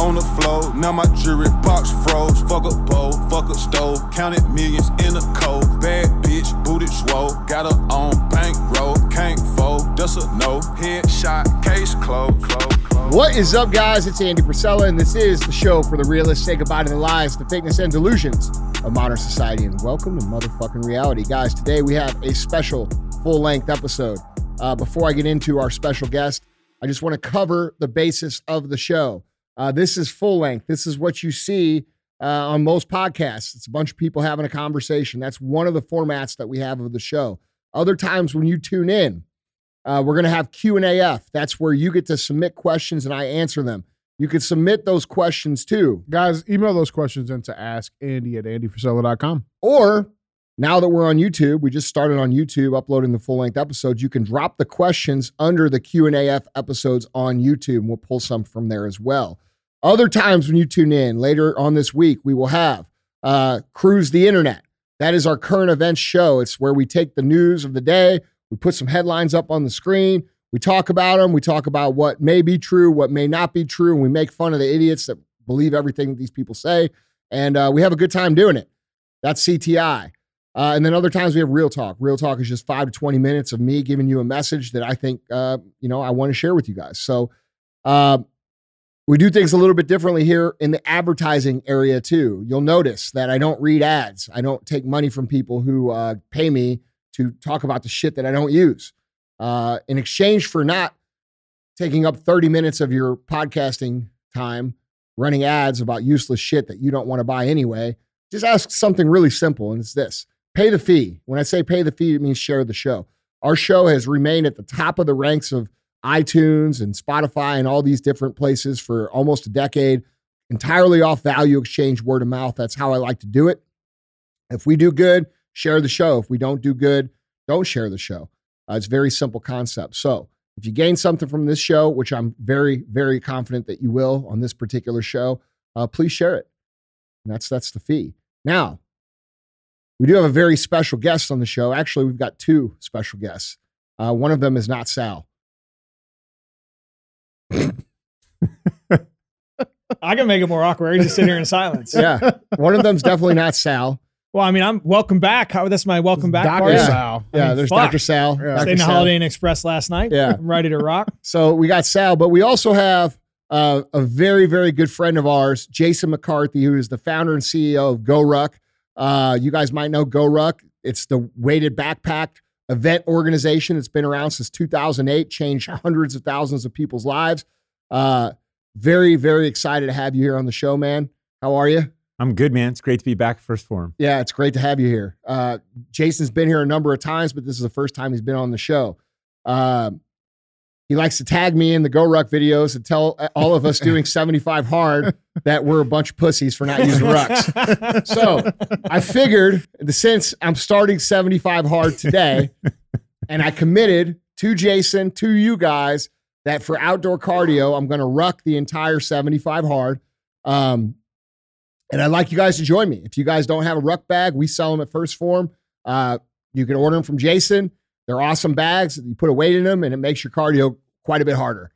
on the floor. Now my jewelry box froze. Fuck a bowl, fuck a stove. Counted millions in a cold. Bad bitch, booted swole. Got her on bankroll. Can't fold, that's a no. Headshot, case closed. Close, close. What is up, guys? It's Andy Frisella, and this is the show for the realists. Say goodbye to the lies, the fakeness, and delusions of modern society. And welcome to motherfucking reality. Guys, today we have a special full length episode. Uh, before I get into our special guest, I just want to cover the basis of the show. Uh, this is full length. This is what you see uh, on most podcasts. It's a bunch of people having a conversation. That's one of the formats that we have of the show. Other times when you tune in, uh, we're going to have Q and AF. That's where you get to submit questions and I answer them. You can submit those questions too, Guys, email those questions in to ask Andy at andyfrisella.com. or now that we're on YouTube, we just started on YouTube uploading the full length episodes. You can drop the questions under the Q and AF episodes on YouTube, and we'll pull some from there as well. Other times when you tune in later on this week, we will have uh, Cruise the Internet. That is our current events show. It's where we take the news of the day, we put some headlines up on the screen, we talk about them, we talk about what may be true, what may not be true, and we make fun of the idiots that believe everything that these people say. And uh, we have a good time doing it. That's CTI. Uh, and then other times we have real talk. Real talk is just five to 20 minutes of me giving you a message that I think, uh, you know, I want to share with you guys. So uh, we do things a little bit differently here in the advertising area too. You'll notice that I don't read ads. I don't take money from people who uh, pay me to talk about the shit that I don't use. Uh, in exchange for not taking up 30 minutes of your podcasting time running ads about useless shit that you don't want to buy anyway, just ask something really simple, and it's this pay the fee. When I say pay the fee, it means share the show. Our show has remained at the top of the ranks of iTunes and Spotify and all these different places for almost a decade, entirely off value exchange, word of mouth. That's how I like to do it. If we do good, share the show. If we don't do good, don't share the show. Uh, it's very simple concept. So if you gain something from this show, which I'm very, very confident that you will on this particular show, uh, please share it. And that's that's the fee. Now, we do have a very special guest on the show. Actually, we've got two special guests. Uh, one of them is not Sal. I can make it more awkward. I can just sit here in silence. Yeah, one of them's definitely not Sal. Well, I mean, I'm welcome back. How that's my welcome back Dr. party. Yeah. Sal. Yeah, mean, there's fuck. Dr. Sal. Yeah. Dr. Stayed in the Holiday Inn Express last night. Yeah. I'm ready to rock. So we got Sal, but we also have uh, a very, very good friend of ours, Jason McCarthy, who is the founder and CEO of GoRuck. Uh, you guys might know GoRuck. It's the weighted backpack event organization. It's been around since 2008, changed hundreds of thousands of people's lives. Uh, very, very excited to have you here on the show, man. How are you? I'm good, man. It's great to be back first form. Yeah, it's great to have you here. Uh, Jason's been here a number of times, but this is the first time he's been on the show. Um, he likes to tag me in the Go Ruck videos and tell all of us doing 75 hard that we're a bunch of pussies for not using rucks. So I figured, since I'm starting 75 hard today, and I committed to Jason, to you guys, that for outdoor cardio, I'm going to ruck the entire 75 hard. Um, and I'd like you guys to join me. If you guys don't have a ruck bag, we sell them at First Form. Uh, you can order them from Jason. They're awesome bags. You put a weight in them, and it makes your cardio quite a bit harder.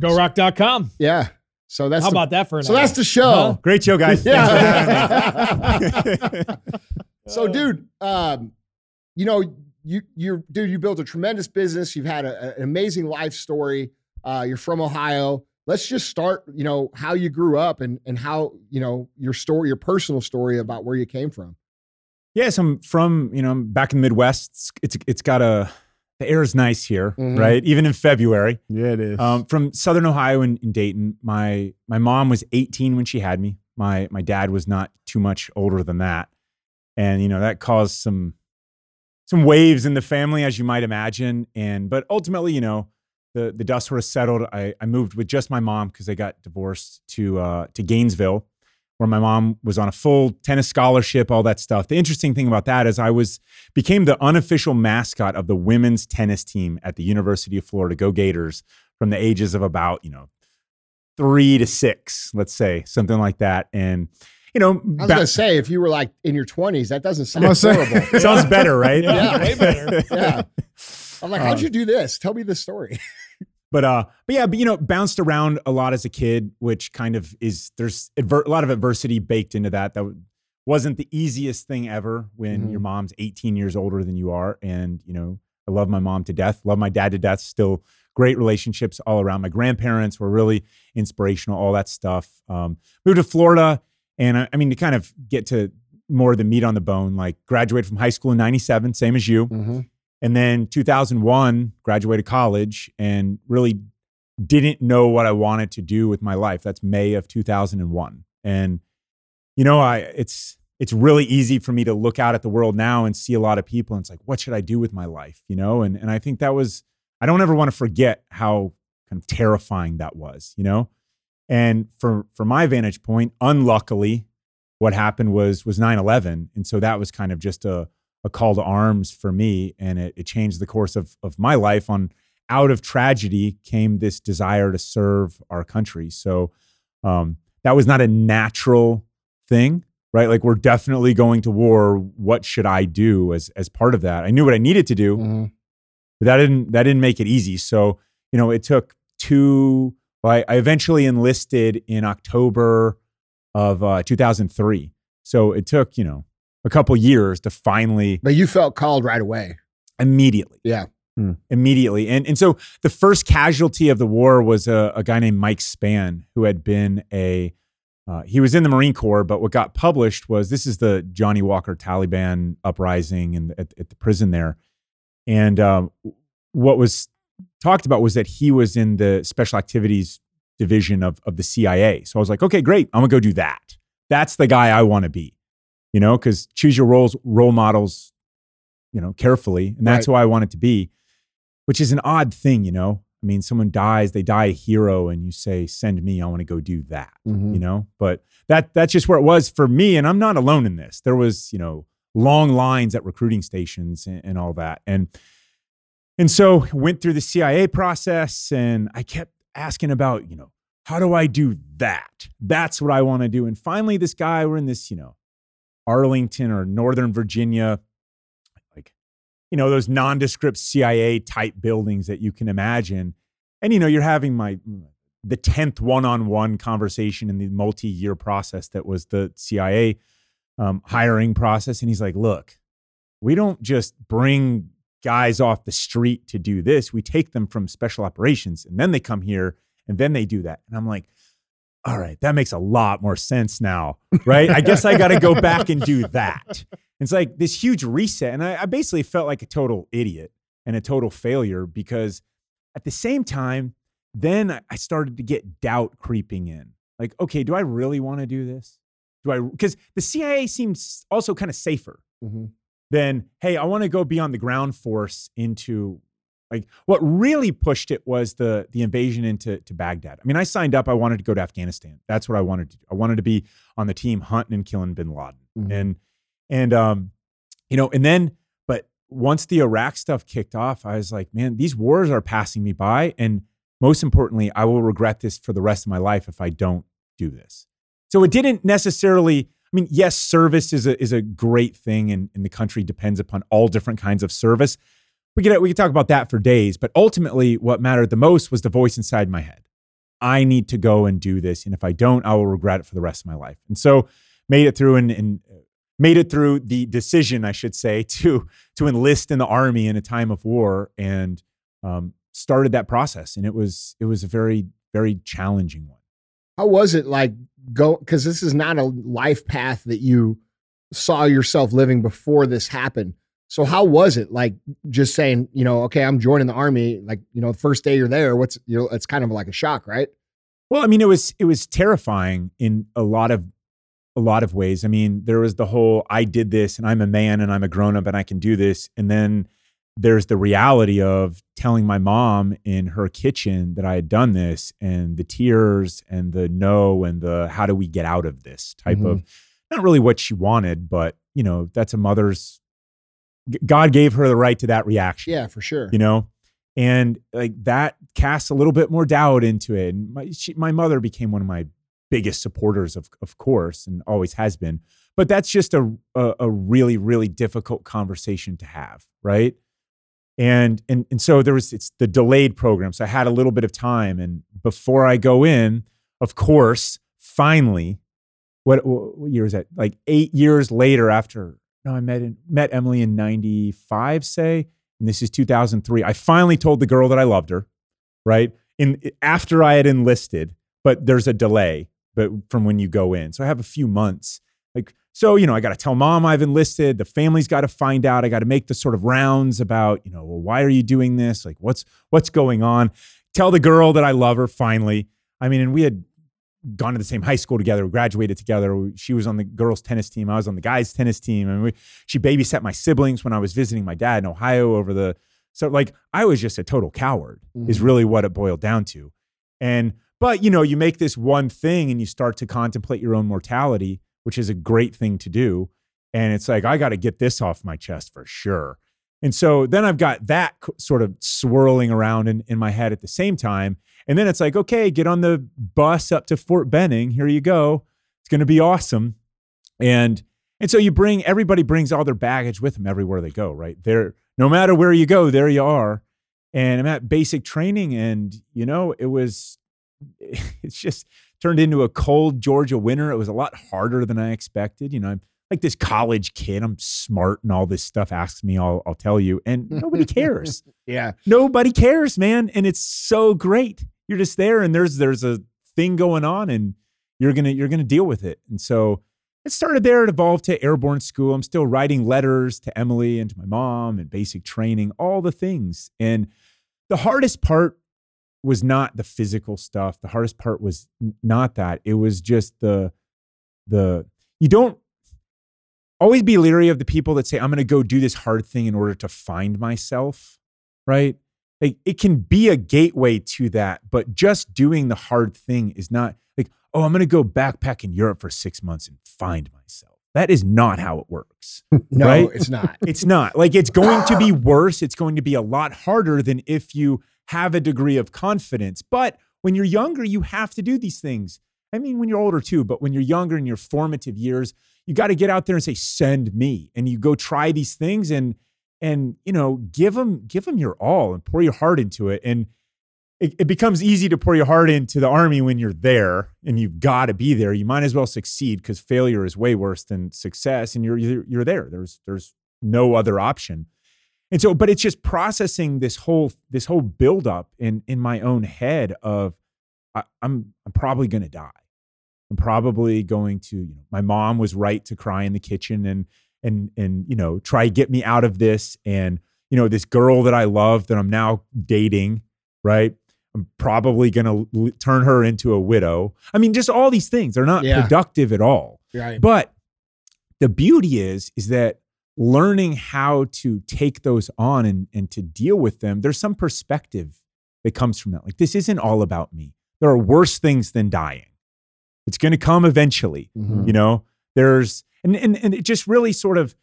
GoRuck.com. Yeah. So that's How the, about that for an so that's the show. Huh? Great show, guys. Thanks for having me. Yeah. so, dude, um, you know, you you're dude, you built a tremendous business. You've had a, an amazing life story. Uh, you're from Ohio. Let's just start, you know, how you grew up and and how, you know, your story, your personal story about where you came from. Yes, I'm from, you know, I'm back in the Midwest. It's, it's, it's got a, the air is nice here, Mhm. right? Even in February. Yeah, it is. Um, from Southern Ohio in, in Dayton. My, my mom was 18 when she had me. My, my dad was not too much older than that. And, you know, that caused some, some waves in the family, as you might imagine. And, but ultimately, you know, the, the dust sort of settled. I, I moved with just my mom because they got divorced to, uh, to Gainesville, where my mom was on a full tennis scholarship, all that stuff. The interesting thing about that is I was became the unofficial mascot of the women's tennis team at the University of Florida, Go Gators, from the ages of about, you know, three to six, let's say, something like that. And, you know, I was ba- gonna say, if you were like in your 20s, that doesn't sound gonna horrible. sounds better, right? Yeah, way better. yeah. I'm like, how'd Um, you do this? Tell me the story. but uh, but yeah, but you know, bounced around a lot as a kid, which kind of is there's adver- a lot of adversity baked into that. That wasn't the easiest thing ever when Mhm. your mom's 18 years older than you are, and you know, I love my mom to death, love my dad to death. Still great relationships all around. My grandparents were really inspirational, all that stuff. Um, moved to Florida, and I, I mean, to kind of get to more of the meat on the bone, like graduated from high school in '97, same as you. Mm-hmm. And then 2001, graduated college and really didn't know what I wanted to do with my life. That's May of 2001. And you know, I it's it's really easy for me to look out at the world now and see a lot of people and it's like what should I do with my life, you know? And and I think that was I don't ever want to forget how kind of terrifying that was, you know? And for for my vantage point, unluckily, what happened was was 9/11 and so that was kind of just a a call to arms for me and it, it changed the course of, of my life on out of tragedy came this desire to serve our country. So um, that was not a natural thing right? Like we're definitely going to war. What should i do as as part of that? I knew what i needed to do Mm-hmm. but that didn't that didn't make it easy. So you know it took two well, I, I eventually enlisted in october of uh, 2003 so it took you know a couple years to finally But you felt called right away. immediately. Yeah. immediately. And and so the first casualty of the war was a, a guy named mike spann who had been a uh, he was in the marine corps but what got published was this is the johnny walker taliban uprising and at, at the prison there. And um, what was talked about was that he was in the special activities division of, of the cia so i was like okay great i'm gonna go do that. That's the guy i want to be you know because choose your roles role models you know carefully and that's Right. who i want it to be which is an odd thing, you know. I mean, someone dies, they die a hero, and you say, "Send me, I want to go do that," Mhm. you know. But that that's just where it was for me, and I'm not alone in this. There was, you know, long lines at recruiting stations and, and all that, and and so went through the CIA process, and I kept asking about, you know, how do I do that? That's what I want to do. And finally, this guy, we're in this, you know, Arlington or Northern Virginia, like you know those nondescript CIA type buildings that you can imagine. And you know, you're having my the 10th one-on-one conversation in the multi-year process that was the CIA um, hiring process. And he's like, look, we don't just bring guys off the street to do this. We take them from special operations and then they come here and then they do that. And I'm like, all right, that makes a lot more sense now, right? I guess I got to go back and do that. It's like this huge reset. And I, I basically felt like a total idiot and a total failure because at the same time, then I- started to get doubt creeping in. Like, okay, do I really want to do this? Do I? Because the CIA seems also kind of safer Mhm. than, hey, I want to go beyond the ground force into like what really pushed it was the the invasion into to Baghdad. I mean, I signed up. I wanted to go to Afghanistan. That's what I wanted to do. I wanted to be on the team hunting and killing Bin Laden. Mhm. And and um, you know, and then but once the Iraq stuff kicked off, I was like, man, these wars are passing me by, and most importantly, I will regret this for the rest of my life if I don't do this. So it didn't necessarily. I mean, yes, service is a is a great thing, and, and the country depends upon all different kinds of service. We could we could talk about that for days, but ultimately, what mattered the most was the voice inside my head. I need to go and do this, and if I don't, I will regret it for the rest of my life. And so, made it through and, and made it through the decision, I should say, to to enlist in the army in a time of war, and um, started that process. And it was it was a very very challenging one. How was it like go? Because this is not a life path that you saw yourself living before this happened. So how was it like just saying, you know, okay, I'm joining the army. Like, you know, the first day you're there, what's you know, it's kind of like a shock, right? Well, I mean, it was it was terrifying in a lot of a lot of ways. I mean, there was the whole I did this and I'm a man and I'm a grown up and I can do this, and then there's the reality of telling my mom in her kitchen that I had done this and the tears and the no and the how do we get out of this type of mm-hmm. not really what she wanted, but you know, that's a mother's God gave her the right to that reaction Yeah, for sure. you know and like that casts a little bit more doubt into it and my, she, my mother became one of my biggest supporters of, of course and always has been but that's just a, a, a really really difficult conversation to have right And and and so there was it's the delayed program. So I had a little bit of time. And before I go in, of course, finally, what what year is that? Like eight years later after no, I met in, met Emily in 95, say, and this is 2003. I finally told the girl that I loved her, right? In after I had enlisted, but there's a delay but from when you go in. So I have a few months. Like so, you know, I got to tell mom I've enlisted. The family's got to find out. I got to make the sort of rounds about, you know, well, why are you doing this? Like what's what's going on? Tell the girl that I love her finally. I mean, and we had gone to the same high school together, we graduated together. She was on the girls' tennis team. I was on the guys' tennis team. And we, she babysat my siblings when I was visiting my dad in Ohio over the. So, like, I was just a total coward, mm-hmm. is really what it boiled down to. And, but, you know, you make this one thing and you start to contemplate your own mortality, which is a great thing to do. And it's like, I got to get this off my chest for sure. And so then I've got that sort of swirling around in, in my head at the same time. And then it's like, okay, get on the bus up to Fort Benning. Here you go. It's going to be awesome. And and so you bring everybody brings all their baggage with them everywhere they go, right? There, no matter where you go, there you are. And I'm at basic training, and you know, it was it's just turned into a cold Georgia winter. It was a lot harder than I expected. You know, I'm like this college kid. I'm smart and all this stuff asks me, I'll, I'll tell you. And nobody cares. yeah. Nobody cares, man. And it's so great you're just there and there's there's a thing going on and you're gonna you're gonna deal with it. And so it started there. It evolved to airborne school. I'm still writing letters to Emily and to my mom and basic training, all the things. And the hardest part was not the physical stuff. The hardest part was not that. It was just the the you don't always be leery of the people that say I'm going to go do this hard thing in order to find myself, right? Like it can be a gateway to that, but just doing the hard thing is not like, oh, I'm going to go backpack in Europe for six months and find myself. That is not how it works. no, right? it's not. It's not. Like it's going to be worse. It's going to be a lot harder than if you have a degree of confidence. But when you're younger, you have to do these things. I mean, when you're older too, but when you're younger in your formative years, you got to get out there and say, send me. And you go try these things and and you know give them give them your all and pour your heart into it. And it, it becomes easy to pour your heart into the army when you're there and you've got to be there. You might as well succeed because failure is way worse than success and you're, you're you're there. There's there's no other option. And so but it's just processing this whole this whole buildup in in my own head of I, i'm i'm probably going to die. I'm probably going to you know my mom was right to cry in the kitchen and and and you know try get me out of this and you know this girl that I love that I'm now dating, right? I'm probably going to l- turn her into a widow. I mean, just all these things. They're not yeah. productive at all. Right. But the beauty is, is that learning how to take those on and, and to deal with them, there's some perspective that comes from that. Like, this isn't all about me. There are worse things than dying. It's going to come eventually. Mm-hmm. You know, there's, and, and, and it just really sort of,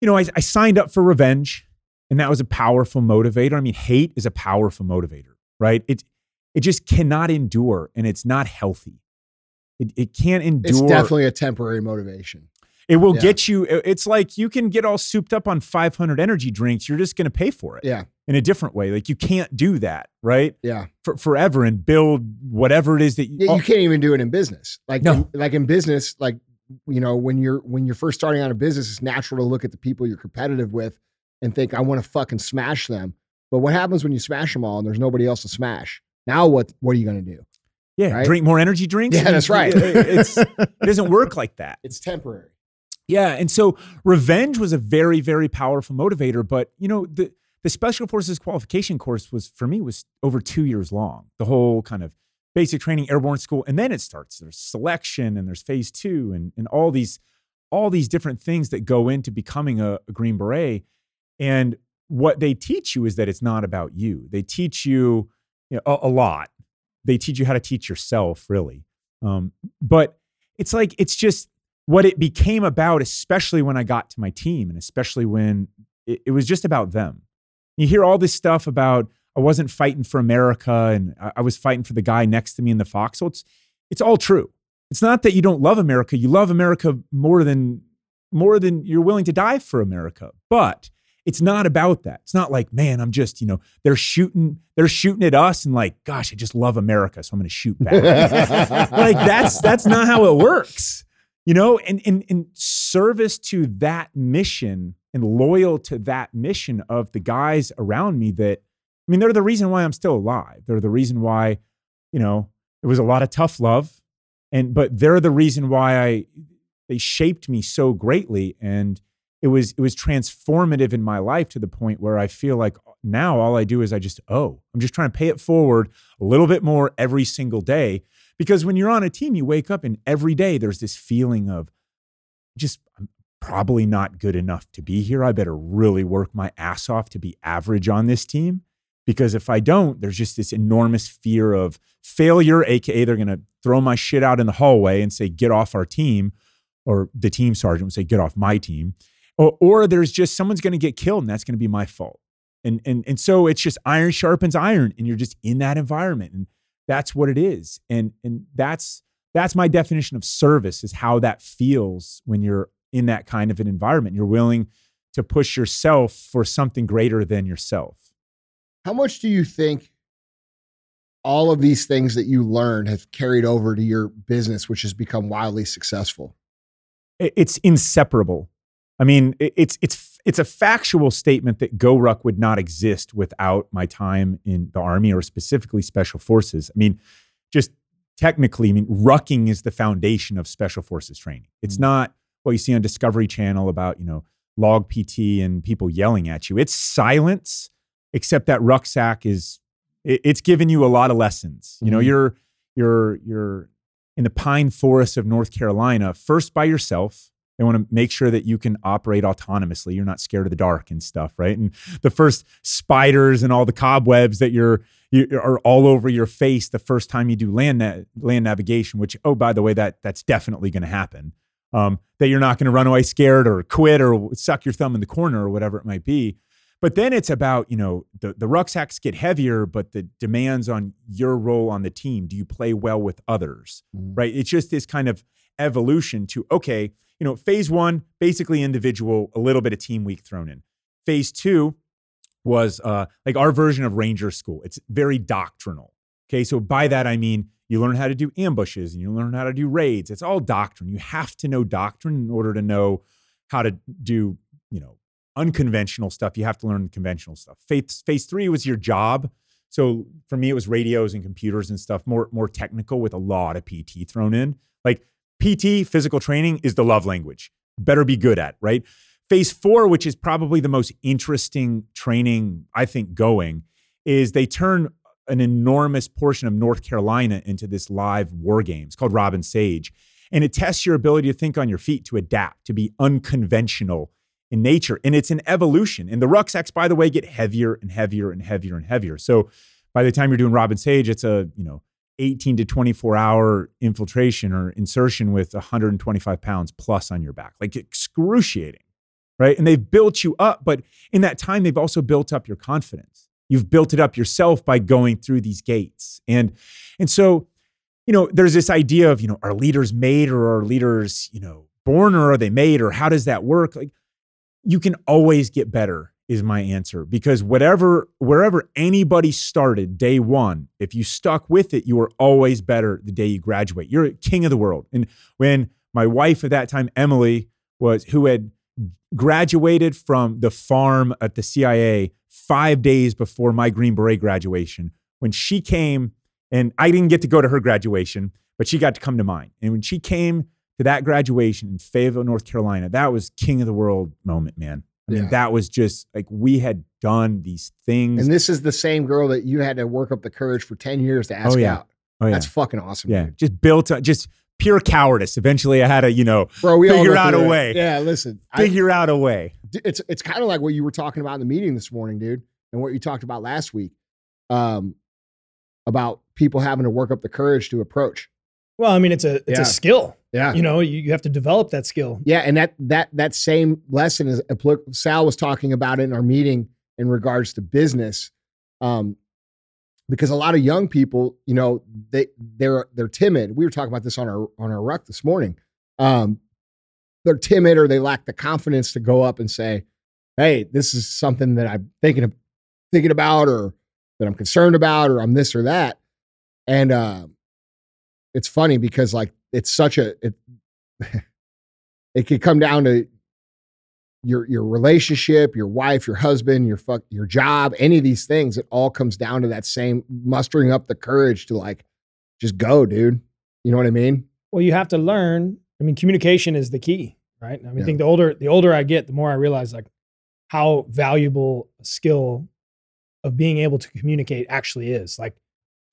you know, I, I signed up for revenge and that was a powerful motivator. I mean, hate is a powerful motivator, right? It, it just cannot endure and it's not healthy. It, it can't endure. It's definitely a temporary motivation. It will yeah. get you. It's like you can get all souped up on 500 energy drinks. You're just going to pay for it. Yeah. In a different way. Like you can't do that, right? Yeah. For, forever and build whatever it is that you. Yeah, you can't even do it in business. Like, no. in, like in business, like you know when you're when you're first starting out a business it's natural to look at the people you're competitive with and think i want to fucking smash them. But what happens when you smash them all and there's nobody else to smash? Now what what are you going to do? Yeah right? drink more energy drinks? Yeah that's right. it's, it doesn't work like that. It's temporary. Yeah and so revenge was a very very powerful motivator but you know the the special forces qualification course was for me was over two years long. The whole kind of basic training airborne school and then it starts. There's selection and there's phase two and, and all these all these different things that go into becoming a, a green beret. And what they teach you is that it's not about you. They teach you, you know, a, a, lot. They teach you how to teach yourself really. Um, but it's like it's just what it became about especially when i got to my team and especially when it, it was just about them. You hear all this stuff about I wasn't fighting for America and I was fighting for the guy next to me in the foxhole. It's it's all true. It's not that you don't love America. You love America more than more than you're willing to die for America. But it's not about that. It's not like, man, I'm just, you know, they're shooting, they're shooting at us and like, gosh, I just love America, so I'm gonna shoot back. like that's that's not how it works. You know, and in in service to that mission and loyal to that mission of the guys around me that I mean, they're the reason why I'm still alive. They're the reason why, you know, it was a lot of tough love. And but they're the reason why I they shaped me so greatly. And it was it was transformative in my life to the point where I feel like now all I do is I just oh, I'm just trying to pay it forward a little bit more every single day. Because when you're on a team, you wake up and every day there's this feeling of just I'm probably not good enough to be here. I better really work my ass off to be average on this team. Because if I don't, there's just this enormous fear of failure, AKA, they're going to throw my shit out in the hallway and say, get off our team, or the team sergeant would say, get off my team. Or, or there's just someone's going to get killed and that's going to be my fault. And, and, and so it's just iron sharpens iron and you're just in that environment. And that's what it is. And, and that's, that's my definition of service is how that feels when you're in that kind of an environment. You're willing to push yourself for something greater than yourself. How much do you think all of these things that you learned have carried over to your business, which has become wildly successful? It's inseparable. I mean, it's it's it's a factual statement that GoRuck would not exist without my time in the Army or specifically Special Forces. I mean, just technically, I mean, rucking is the foundation of Special Forces training. It's mm-hmm. not what you see on Discovery Channel about you know log PT and people yelling at you. It's silence, except that rucksack is it, it's given you a lot of lessons. You know, mm-hmm. you're you're you're in the pine forests of North Carolina, first by yourself. They want to make sure that you can operate autonomously. You're not scared of the dark and stuff, right? And the first spiders and all the cobwebs that you're you are all over your face the first time you do land na- land navigation. Which, oh, by the way, that that's definitely going to happen. Um, that you're not going to run away scared or quit or suck your thumb in the corner or whatever it might be. But then it's about, you know, the, the rucksacks get heavier, but the demands on your role on the team. Do you play well with others? Mm-hmm. Right. It's just this kind of evolution to, okay, you know, phase one, basically individual, a little bit of team week thrown in. Phase two was uh, like our version of Ranger School. It's very doctrinal. Okay. So by that, I mean, you learn how to do ambushes and you learn how to do raids. It's all doctrine. You have to know doctrine in order to know how to do, you know, unconventional stuff, you have to learn the conventional stuff. Phase, phase three was your job. So for me, it was radios and computers and stuff, more, more technical with a lot of PT thrown in. Like PT, physical training, is the love language. Better be good at, right? Phase four, which is probably the most interesting training, I think, going, is they turn an enormous portion of North Carolina into this live war game. It's called Robin Sage. And it tests your ability to think on your feet, to adapt, to be unconventional in nature. And it's an evolution. And the rucksacks, by the way, get heavier and heavier and heavier and heavier. So by the time you're doing Robin Sage, it's a, you know, 18 to 24 hour infiltration or insertion with 125 pounds plus on your back, like excruciating, right? And they've built you up, but in that time, they've also built up your confidence. You've built it up yourself by going through these gates. And, and so, you know, there's this idea of, you know, are leaders made or are leaders, you know, born or are they made or how does that work? Like, you can always get better is my answer. Because whatever wherever anybody started day 1 if you stuck with it you were always better the day you graduate. You're king of the world. And when my wife at that time Emily was who had graduated from the farm at the CIA 5 days before my green beret graduation when she came and I didn't get to go to her graduation but she got to come to mine. And when she came to that graduation in Fayetteville, North Carolina, that was king of the world moment, man. I mean, yeah. that was just like we had done these things. And this is the same girl that you had to work up the courage for 10 years to ask oh, yeah. out. Oh, yeah. That's fucking awesome. Yeah. Dude. Just built, up, just pure cowardice. Eventually I had to, you know, Bro, we figure out a way. Yeah, listen. Figure I, out a way. It's it's kind of like what you were talking about in the meeting this morning, dude, and what you talked about last week. Um, about people having to work up the courage to approach. Well, I mean, it's a it's yeah. a skill. Yeah. You know, you, you have to develop that skill. Yeah. And that that that same lesson is Sal was talking about in our meeting in regards to business. Um, because a lot of young people, you know, they they're they're timid. We were talking about this on our on our ruck this morning. Um, they're timid or they lack the confidence to go up and say, hey, this is something that I'm thinking of, thinking about, or that I'm concerned about, or I'm this or that. And uh, it's funny because like it's such a it, it could come down to your your relationship, your wife, your husband, your fuck, your job, any of these things. It all comes down to that same mustering up the courage to like just go, dude. You know what I mean? Well, you have to learn. I mean, communication is the key, right? I mean, Yeah. I think the older the older I get, the more I realize like how valuable a skill of being able to communicate actually is. Like,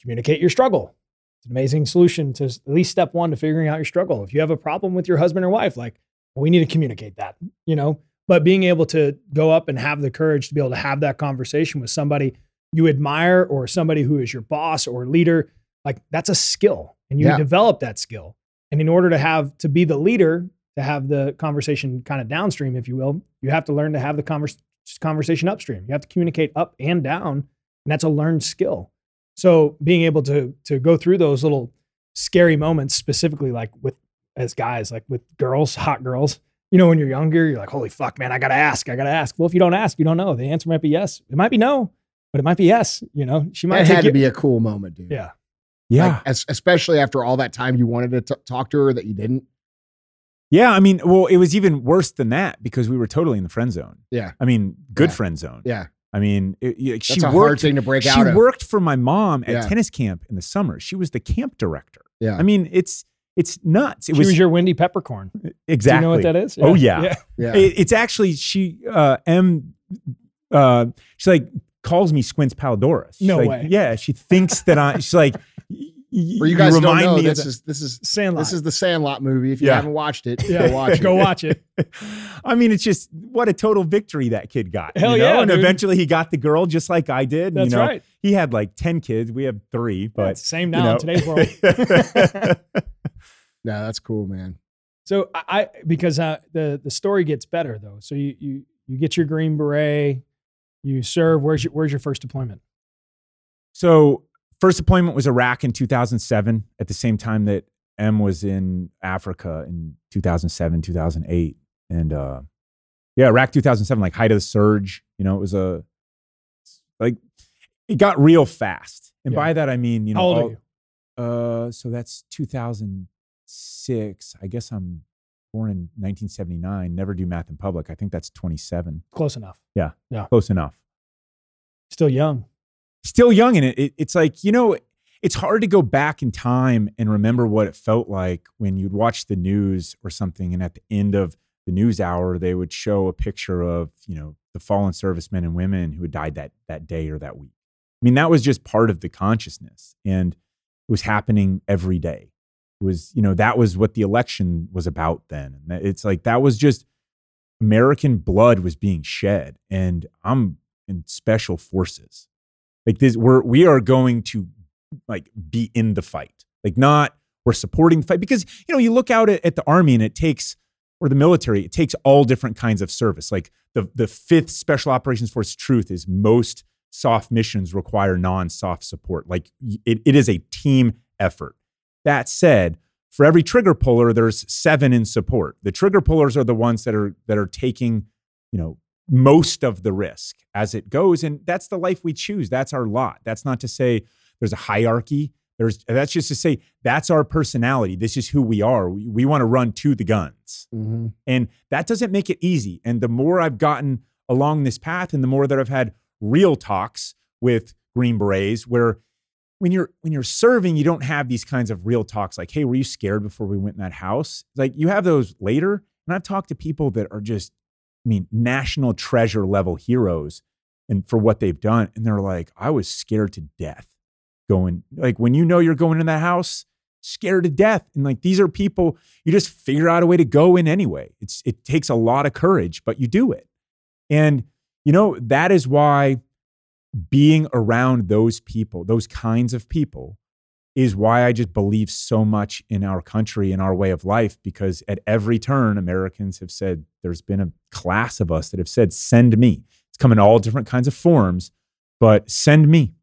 communicate your struggle. It's an amazing solution to at least step one to figuring out your struggle. If you have a problem with your husband or wife, like, well, we need to communicate that, you know. But being able to go up and have the courage to be able to have that conversation with somebody you admire or somebody who is your boss or leader, like that's a skill, and you Yeah. develop that skill. And in order to have to be the leader, to have the conversation kind of downstream, if you will, you have to learn to have the convers- conversation upstream. You have to communicate up and down, and that's a learned skill. So being able to to go through those little scary moments, specifically like with as guys, like with girls, hot girls. You know, when you're younger, you're like, "Holy fuck, man! I gotta ask. I gotta ask." Well, if you don't ask, you don't know. The answer might be yes. It might be no, but it might be yes. You know, she might That take had you- to be a cool moment, dude. Yeah, Yeah. Like, es- especially after all that time you wanted to t- talk to her that you didn't. Yeah, I mean, well, it was even worse than that because we were totally in the friend zone. Yeah. I mean, good Yeah. friend zone. Yeah. I mean, it, it- she That's a hard worked. thing to break She out of. worked for my mom at Yeah. tennis camp in the summer. She was the camp director. Yeah. I mean, it's it's nuts. It she was, was, your Wendy Peppercorn. exactly. Do you know what that is? Oh, yeah. yeah. It- it's actually she uh M uh she's like calls me Squints Palledorous. She's No like, way. Yeah, she thinks that I she's like y- y- For you guys don't know, me this is this is Sandlot. this is the Sandlot movie. If you Yeah. haven't watched it, yeah, go watch it. Go watch it. I mean, it's just what a total victory that kid got. Hell you know? yeah, And dude. eventually he got the girl just like I did. That's you know, right. He had like 10 kids. We have three, but But same you now know. in today's world. Yeah, that's cool, man. So I, I because uh, the the story gets better though. So you you you get your green beret, you serve. Where's your where's your first deployment? So first deployment was Iraq in 2007 at the same time that M was in Africa in 2007, 2008. And uh yeah, Iraq 2007 like height of the surge, you know, it was a like it got real fast. And Yeah. by that I mean, you know, How old all- are you? Uh so that's 2006. I guess I'm born in 1979. Never do math in public. I think that's 27. Close enough. Yeah. Yeah. Close enough Still young. Still young in it, it it's like you know it's hard to go back in time and remember what it felt like when you'd watch the news or something and at the end of the news hour they would show a picture of you know the fallen servicemen and women who had died that that day or that week. I mean that was just part of the consciousness and it was happening every day. It was you know that was what the election was about then. And it's like that was just american blood was being shed and i'm in special forces like this we're we are going to like be in the fight. Like not we're supporting the fight because you know you look out at, at the army and it takes or the military it takes all different kinds of service. Like the the fifth special operations force truth is most soft missions require non-soft support. Like it, it is a team effort. That said for every trigger puller there's seven in support. The trigger pullers are the ones that are that are taking you know most of the risk as it goes and that's the life we choose. That's our lot. That's not to say there's a hierarchy. There's that's just to say that's our personality. This is who we are. We, we want to run to the guns. Hmm and that doesn't make it easy. And the more i've gotten along this path and the more that i've had real talks with green berets where when you're when you're serving you don't have these kinds of real talks like hey were you scared before we went in that house? Like you have those later and i've talked to people that are just i mean national treasure level heroes and for what they've done and they're like i was scared to death going like when you know you're going in that house scared to death and like these are people you just figure out a way to go in anyway. It's it takes a lot of courage but you do it. And you know that is why being around those people those kinds of people is why i just believe so much in our country and our way of life because at every turn americans have said there's been a class of us that have said send me it's come in all different kinds of forms but send me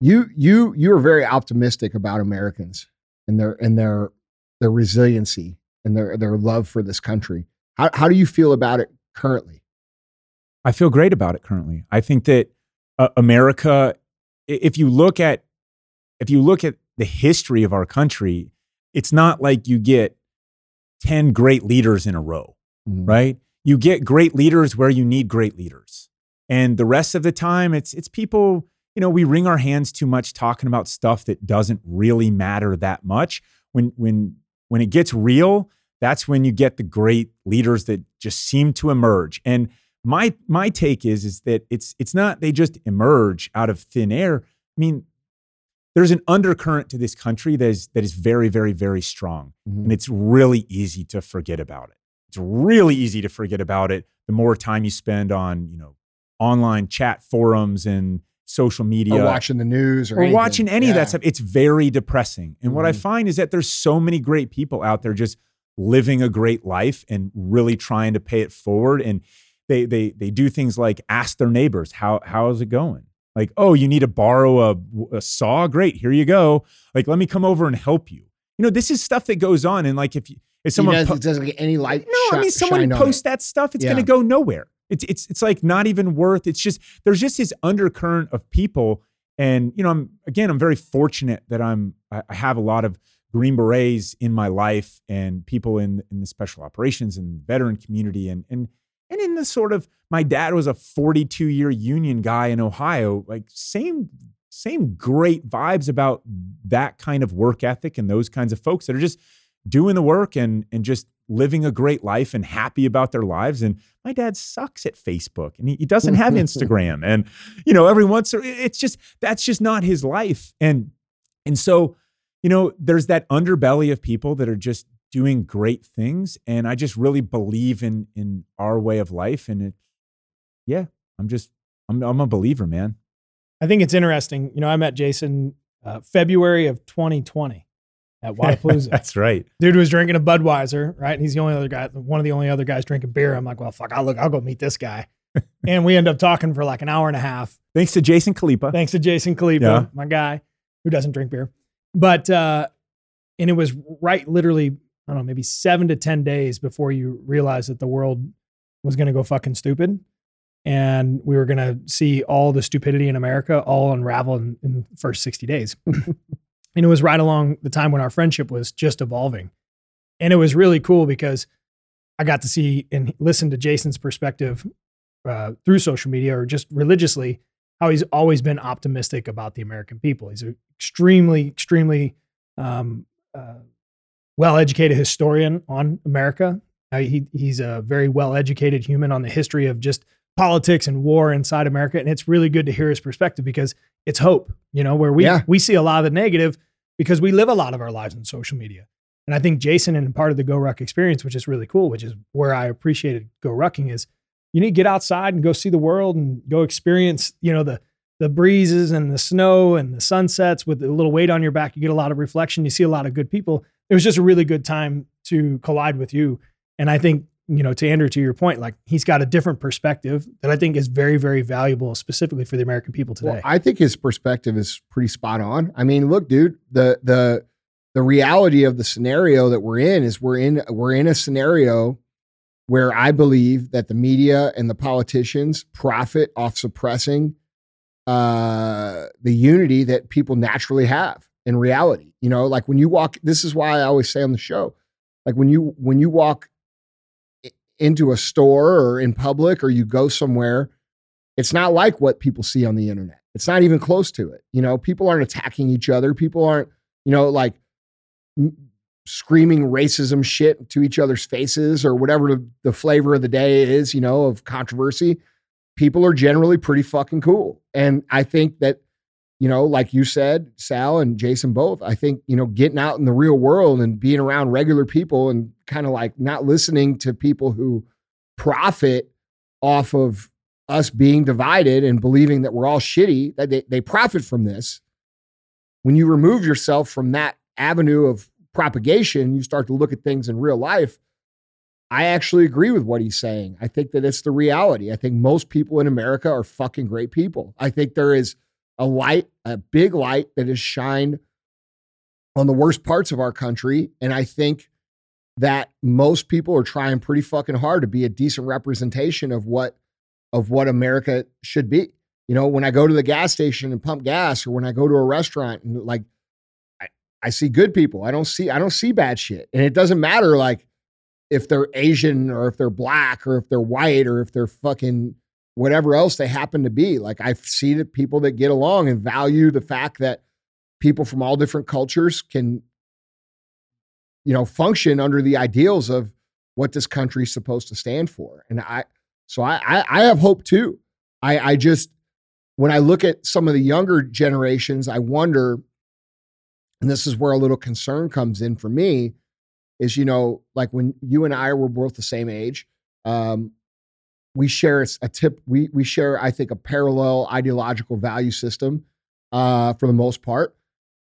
You you you are very optimistic about Americans and their and their their resiliency and their their love for this country. How how do you feel about it currently? I feel great about it currently. I think that uh, America, if you look at if you look at the history of our country, it's not like you get 10 great leaders in a row, Mhm. right? You get great leaders where you need great leaders. And the rest of the time it's it's people, you know, we wring our hands too much talking about stuff that doesn't really matter that much. When when when it gets real, that's when you get the great leaders that just seem to emerge. And my my take is is that it's it's not they just emerge out of thin air. I mean, there's an undercurrent to this country that is that is very very very strong, Mhm. and it's really easy to forget about it. It's really easy to forget about it the more time you spend on you know online chat forums and social media Or watching the news or, or watching any of that stuff. It's very depressing. And what I Mhm. find is that there's so many great people out there just living a great life and really trying to pay it forward. And they they they do things like ask their neighbors, how how's it going? Like, oh, you need to borrow a, a saw? Great, here you go. Like, let me come over and help you. You know, this is stuff that goes on. And like if you if someone does, po- doesn't get any light. no, I mean, someone posts that stuff, it's going to go nowhere. It's it's it's like not even worth. It's just there's just this undercurrent of people, and you know, I'm again, I'm very fortunate that I'm I I have a lot of Green Berets in my life and people in in the special operations and veteran community, and and and in the sort of my dad was a 42 year Union guy in Ohio, like same same great vibes about that kind of work ethic and those kinds of folks that are just doing the work and and just living a great life and happy about their lives. And my dad sucks at Facebook and he, he doesn't have Instagram. And you know, every once it's just that's just not his life. And and so, you know, there's that underbelly of people that are just doing great things. And I just really believe in in our way of life. And it, yeah, I'm just I'm I'm a believer, man. I think it's interesting. You know, I met Jason uh, February of 2020 at Wodapalooza. That's right. Dude was drinking a Budweiser, right? And he's the only other guy, one of the only other guys drinking beer. I'm like, well, fuck, I'll look, I'll go meet this guy. and we end up talking for like an hour and a half. Thanks to Jason Khalipa. Thanks to Jason Khalipa, Yeah. my guy who doesn't drink beer. But uh, and it was right literally, I don't know, maybe seven to 10 days before you realized that the world was gonna go fucking stupid. And we were gonna see all the stupidity in America all unravel in, in the first 60 days. and it was right along the time when our friendship was just evolving. And it was really cool because I got to see and listen to Jason's perspective uh, through social media or just religiously how he's always been optimistic about the American people. He's extremely, extremely um, uh, well-educated historian on America. Uh, he he's a very well-educated human on the history of just politics and war inside America, and it's really good to hear his perspective because it's hope. You know, where we Yeah. we see a lot of the negative because we live a lot of our lives on social media. And I think Jason and part of the Go Ruck experience, which is really cool, which is where I appreciated Go Rucking, is you need to get outside and go see the world and go experience, you know, the the breezes and the snow and the sunsets with a little weight on your back. You get a lot of reflection. You see a lot of good people. It was just a really good time to collide with you. And I think, you know, to Andrew, to your point, like he's got a different perspective that I think is very, very valuable, specifically for the American people today. Well, I think his perspective is pretty spot on. I mean, look, dude, the the the reality of the scenario that we're in is we're in we're in a scenario where I believe that the media and the politicians profit off suppressing uh, the unity that people naturally have in reality. You know, like when you walk, this is why I always say on the show, like when you when you walk into a store or in public or you go somewhere, it's not like what people see on the internet. It's not even close to it. You know, people aren't attacking each other. People aren't, you know, like screaming racism shit to each other's faces or whatever the, flavor of the day is, you know, of controversy. People are generally pretty fucking cool. And I think that, you know, like you said, Sal and Jason both, I think, you know, getting out in the real world and being around regular people and kind of like not listening to people who profit off of us being divided and believing that we're all shitty, that they, they profit from this. When you remove yourself from that avenue of propagation, you start to look at things in real life. I actually agree with what he's saying. I think that it's the reality. I think most people in America are fucking great people. I think there is a light, a big light that is shined on the worst parts of our country. And I think that most people are trying pretty fucking hard to be a decent representation of what of what America should be. You know, when I go to the gas station and pump gas, or when I go to a restaurant and like, I, I see good people. I don't see I don't see bad shit, and it doesn't matter like if they're Asian or if they're black or if they're white or if they're fucking whatever else they happen to be. Like I see the people that get along and value the fact that people from all different cultures can, you know, function under the ideals of what this country is supposed to stand for. And I, so I, I, I have hope too. I, I just, when I look at some of the younger generations, I wonder, and this is where a little concern comes in for me, is you know, like when you and I were both the same age, um, we share a tip. We we share, I think, a parallel ideological value system uh, for the most part,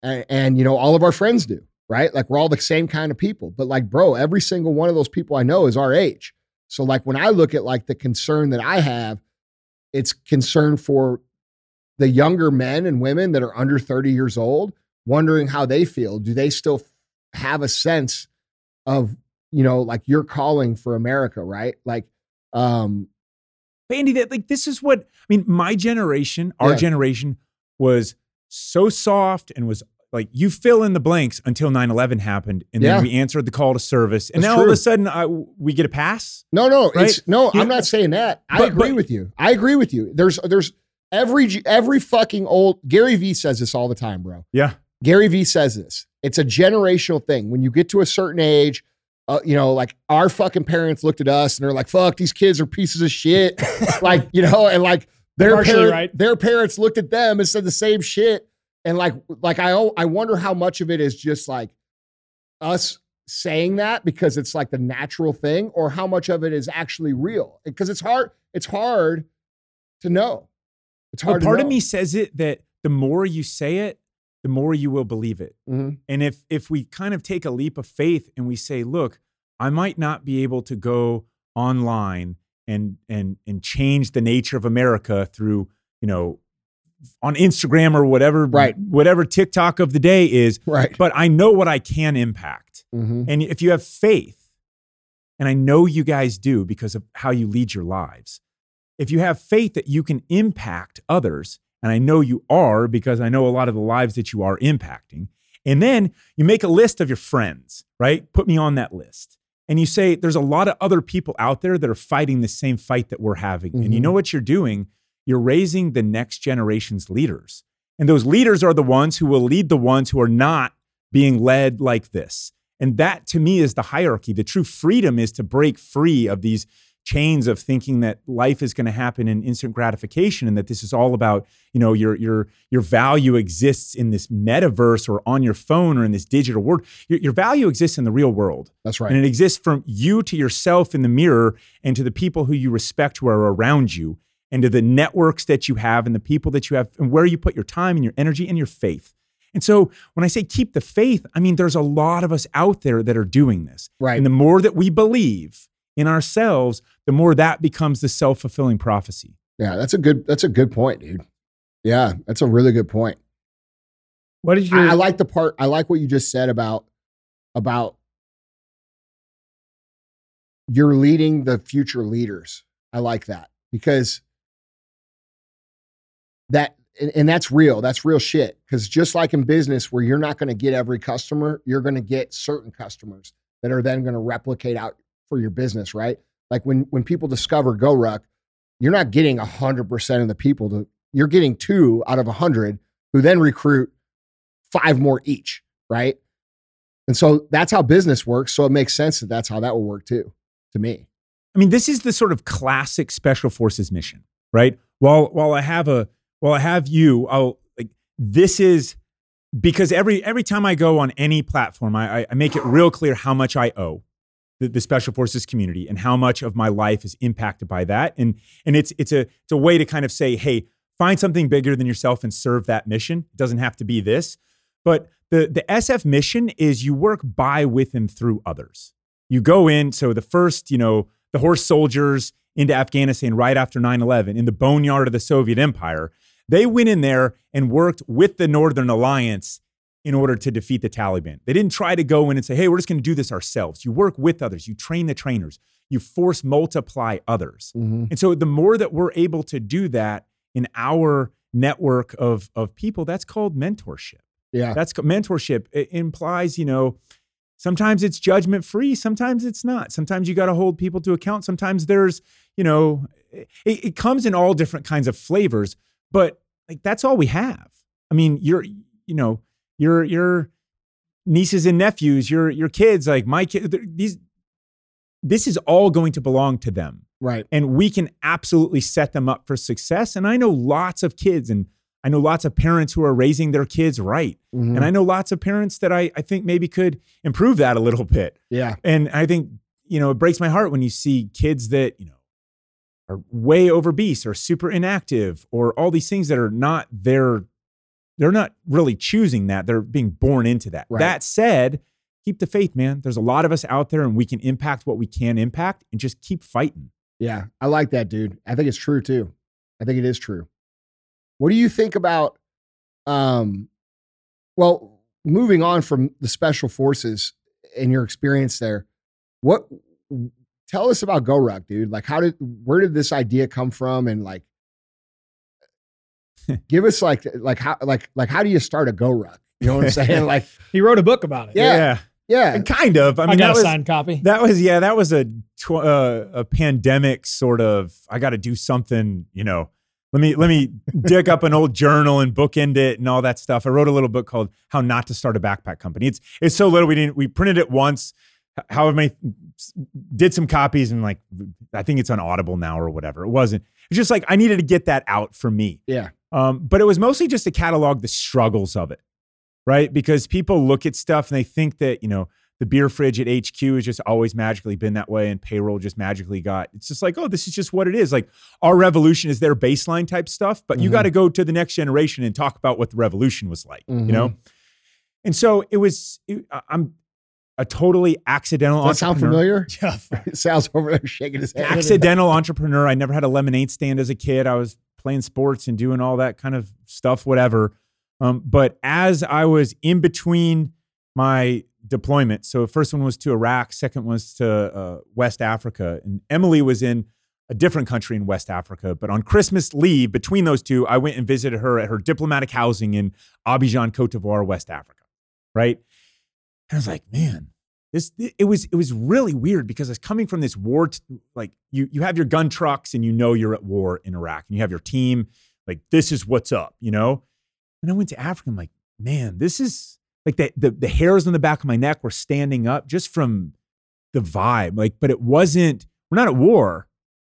and, and you know, all of our friends do, right? Like we're all the same kind of people. But like, bro, every single one of those people I know is our age. So like when I look at like the concern that I have, it's concern for the younger men and women that are under 30 years old, wondering how they feel. Do they still have a sense of, you know, like you're calling for America, right? Like, um, Andy, that like this is what I mean. My generation, our Yeah. generation, was so soft and was like you fill in the blanks until 9-11 happened and Yeah. then we answered the call to service and That's now all of a sudden I, we get a pass No, no, Right? it's no. You I'm know- not saying that. I But- agree but- with you. I agree with you. There's, there's every every fucking old Gary Vee says this all the time, bro. yeah Gary Vee says this. It's a generational thing. When you get to a certain age, uh, you know, like our fucking parents looked at us and they're like, "Fuck, these kids are pieces of shit." like, you know, and like their parent- right. their parents looked at them and said the same shit. And like, like I, I wonder how much of it is just like us saying that because it's like the natural thing, or how much of it is actually real. Because it's hard. It's hard to know. It's well, hard. part to of me says it that the more you say it the more you will believe it Mhm. And if if we kind of take a leap of faith and we say, look, I might not be able to go online and and and change the nature of America through, you know, on Instagram or whatever Right. whatever TikTok of the day is, right. but I know what I can impact. Mhm. And if you have faith, and I know you guys do because of how you lead your lives, if you have faith that you can impact others, and I know you are because I know a lot of the lives that you are impacting, and then you make a list of your friends, right? Put me on that list. And you say, there's a lot of other people out there that are fighting the same fight that we're having. And you Mhm. know what you're doing? You're raising the next generation's leaders. And those leaders are the ones who will lead the ones who are not being led like this. And that to me is the hierarchy. The true freedom is to break free of these chains of thinking that life is going to happen in instant gratification and that this is all about, you know, your your your value exists in this metaverse or on your phone or in this digital world. Your, your value exists in the real world. That's right. And it exists from you to yourself in the mirror and to the people who you respect who are around you and to the networks that you have and the people that you have and where you put your time and your energy and your faith. And so when I say keep the faith, I mean, there's a lot of us out there that are doing this. Right. And the more that we believe in ourselves, the more that becomes the self fulfilling prophecy. Yeah, that's a good that's a good point, dude. Yeah, that's a really good point. What did you? I, I like the part I like what you just said about about you're leading the future leaders. I like that because that and, and that's real. That's real shit. Because just like in business, where you're not going to get every customer, you're going to get certain customers that are then going to replicate out for your business, right? Like when when people discover GoRuck, you're not getting hundred percent of the people to you're getting two out of a hundred who then recruit five more each, right? And so that's how business works. So it makes sense that that's how that will work too, to me. I mean, this is the sort of classic special forces mission, right? While while I have a while I have you, I'll like this is because every every time I go on any platform, I- I make it real clear how much I owe the, the special forces community and how much of my life is impacted by that. And and it's it's a it's a way to kind of say, hey, find something bigger than yourself and serve that mission. It doesn't have to be this, but the the SF mission is you work by, with, and through others. You go in. So the first, you know, the horse soldiers into Afghanistan right after 9/11 in the boneyard of the Soviet Empire. They went in there and worked with the Northern Alliance in order to defeat the Taliban. They didn't try to go in and say, hey, we're just going to do this ourselves. You work with others, you train the trainers, you force multiply others. Mhm. And so the more that we're able to do that in our network of of people, that's called mentorship. Yeah. That's mentorship. It implies, you know, sometimes it's judgment free, sometimes it's not. Sometimes you got to hold people to account. Sometimes there's, you know, it, it comes in all different kinds of flavors, but like that's all we have. I mean, you're, you know, your your nieces and nephews, your your kids, like my kids, these. This is all going to belong to them Right. and we can absolutely set them up for success. And I know lots of kids and I know lots of parents who are raising their kids right. Mhm. And I know lots of parents that I, I think maybe could improve that a little bit. yeah. And I think, you know, it breaks my heart when you see kids that, you know, are way obese or super inactive or all these things that are not their, they're not really choosing that. They're being born into that. Right. That said, keep the faith, man. There's a lot of us out there and we can impact what we can impact and just keep fighting. Yeah, I like that, dude. I think it's true too. I think it is true. What do you think about um well, moving on from the special forces and your experience there, what tell us about GoRuck, dude. Like how did where did this idea come from and like give us like like how like like how do you start a GoRuck? You know what I'm saying? Like He wrote a book about it. Yeah. yeah. And kind of. I I, mean, got that a was, signed copy. that was, yeah, that was a, tw- uh, a pandemic sort of, I got to do something, you know, let me, let me dig up an old journal and bookend it and all that stuff. I wrote a little book called How Not to Start a Backpack Company. It's, it's so little. We didn't, we printed it once, however many, did some copies and like, I think it's on Audible now or whatever. It wasn't, it's just like, I needed to get that out for me. yeah. Um, but it was mostly just to catalog the struggles of it, right? Because people look at stuff and they think that, you know, the beer fridge at HQ has just always magically been that way and payroll just magically got. It's just like, oh, this is just what it is. Like our revolution is their baseline type stuff, but you Mhm. got to go to the next generation and talk about what the revolution was like, you know? And so it was, it, I'm a totally accidental Does that sound entrepreneur familiar? Yeah. Sounds over there shaking his head. accidental entrepreneur. I never had a lemonade stand as a kid. I was playing sports and doing all that kind of stuff, whatever. Um, but as I was in between my deployment, so the first one was to Iraq, second was to uh, West Africa, and Emily was in a different country in West Africa. But on Christmas leave between those two, I went and visited her at her diplomatic housing in Abidjan, Cote d'Ivoire, West Africa. Right. And I was like, man, this it was it was really weird because it's coming from this war t- like you you have your gun trucks and you know you're at war in Iraq and you have your team like this is what's up you know? And I went to Africa I'm like man this is like the the, the hairs on the back of my neck were standing up just from the vibe like but it wasn't we're not at war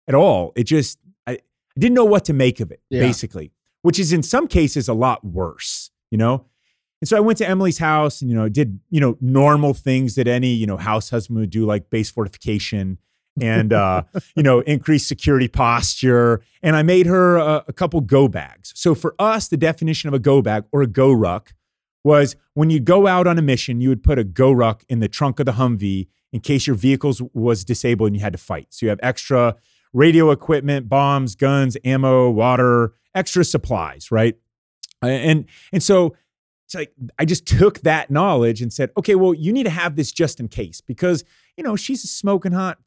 at all. It just I, I didn't know what to make of it Yeah. basically which is in some cases a lot worse you know and so I went to Emily's house and, you know, did, you know, normal things that any, you know, house husband would do, like base fortification and, uh, you know, increase security posture. And I made her a, a couple go bags. So for us, the definition of a go bag or a go ruck was when you go out on a mission, you would put a go ruck in the trunk of the Humvee in case your vehicles was disabled and you had to fight. So you have extra radio equipment, bombs, guns, ammo, water, extra supplies, right? And and so it's like I just took that knowledge and said, okay, well, you need to have this just in case because you know she's a smoking hot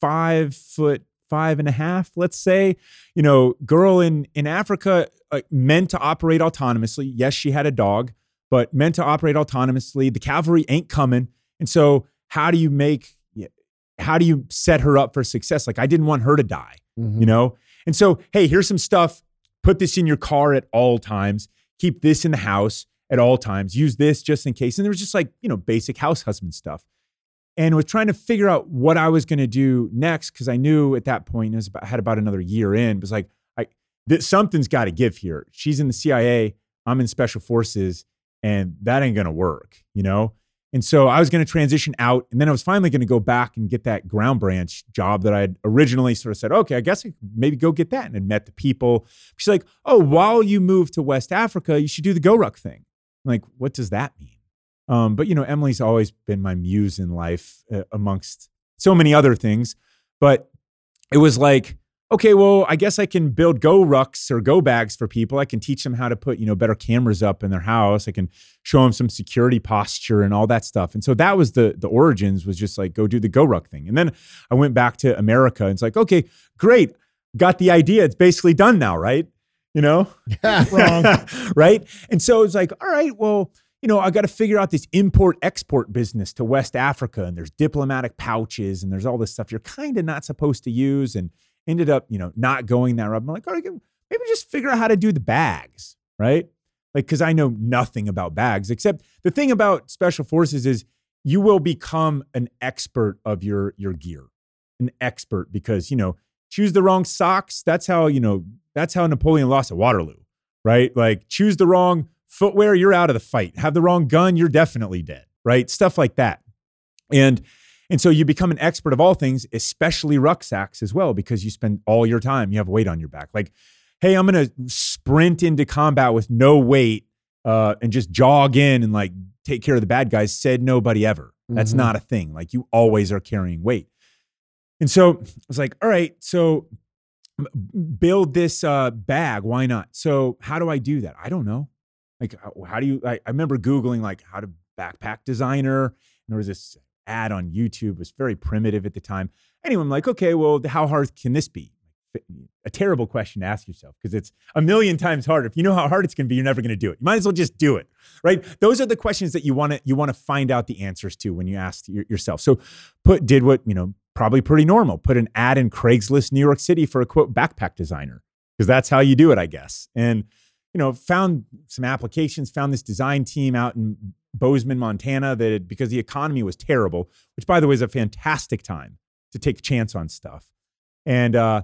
five foot five and a half, let's say, you know, girl in in Africa uh, meant to operate autonomously. Yes, she had a dog, but meant to operate autonomously. The cavalry ain't coming, and so how do you make how do you set her up for success? Like I didn't want her to die Mhm. you know? And so, hey, here's some stuff. Put this in your car at all times. Keep this in the house at all times. Use this just in case. And there was just like, you know, basic house husband stuff. And was trying to figure out what I was going to do next because I knew at that point, it about, I had about another year in, was like, I, that something's got to give here. She's in the CIA, I'm in special forces, and that ain't going to work, you know? And so I was going to transition out, and then I was finally going to go back and get that ground branch job that I had originally sort of said, okay, I guess I maybe go get that. And I'd met the people. She's like, oh, while you move to West Africa, you should do the GoRuck thing. Like, what does that mean? Um, but you know, Emily's always been my muse in life, uh, amongst so many other things. But it was like, okay, well, I guess I can build Go rucks or Go bags for people. I can teach them how to put, you know, better cameras up in their house. I can show them some security posture and all that stuff. And so that was the the origins was just like go do the Go ruck thing. And then I went back to America and it's like, okay, great. Got the idea. It's basically done now, right? You know? Right? And so it's like, all right, well, you know, I got to figure out this import export business to West Africa and there's diplomatic pouches and there's all this stuff you're kind of not supposed to use and ended up, you know, not going that route. I'm like, all right, maybe just figure out how to do the bags, right? Like, cause I know nothing about bags, except the thing about special forces is you will become an expert of your your gear, an expert because, you know, choose the wrong socks. That's how, you know, that's how Napoleon lost at Waterloo, right? Like choose the wrong footwear, you're out of the fight. Have the wrong gun, you're definitely dead, right? Stuff like that. And and so you become an expert of all things, especially rucksacks as well, because you spend all your time, you have weight on your back. Like, hey, I'm gonna sprint into combat with no weight uh, and just jog in and like take care of the bad guys. Said nobody ever. That's Mhm. not a thing. Like you always are carrying weight. And so I was like, all right, so build this uh, bag. Why not? So how do I do that? I don't know. Like, how, how do you? I, I remember googling like how to backpack designer. And there was this ad on YouTube. It was very primitive at the time. Anyway, I'm like, okay, well, how hard can this be? A terrible question to ask yourself because it's a million times harder. If you know how hard it's going to be, you're never going to do it. You might as well just do it, right? Those are the questions that you want to you want to find out the answers to when you ask your, yourself. So, put did what you know probably pretty normal. Put an ad in Craigslist, New York City for a quote backpack designer because that's how you do it, I guess. And you know, found some applications, found this design team out in Bozeman, Montana, that had- because the economy was terrible, which by the way is a fantastic time to take a chance on stuff. And uh,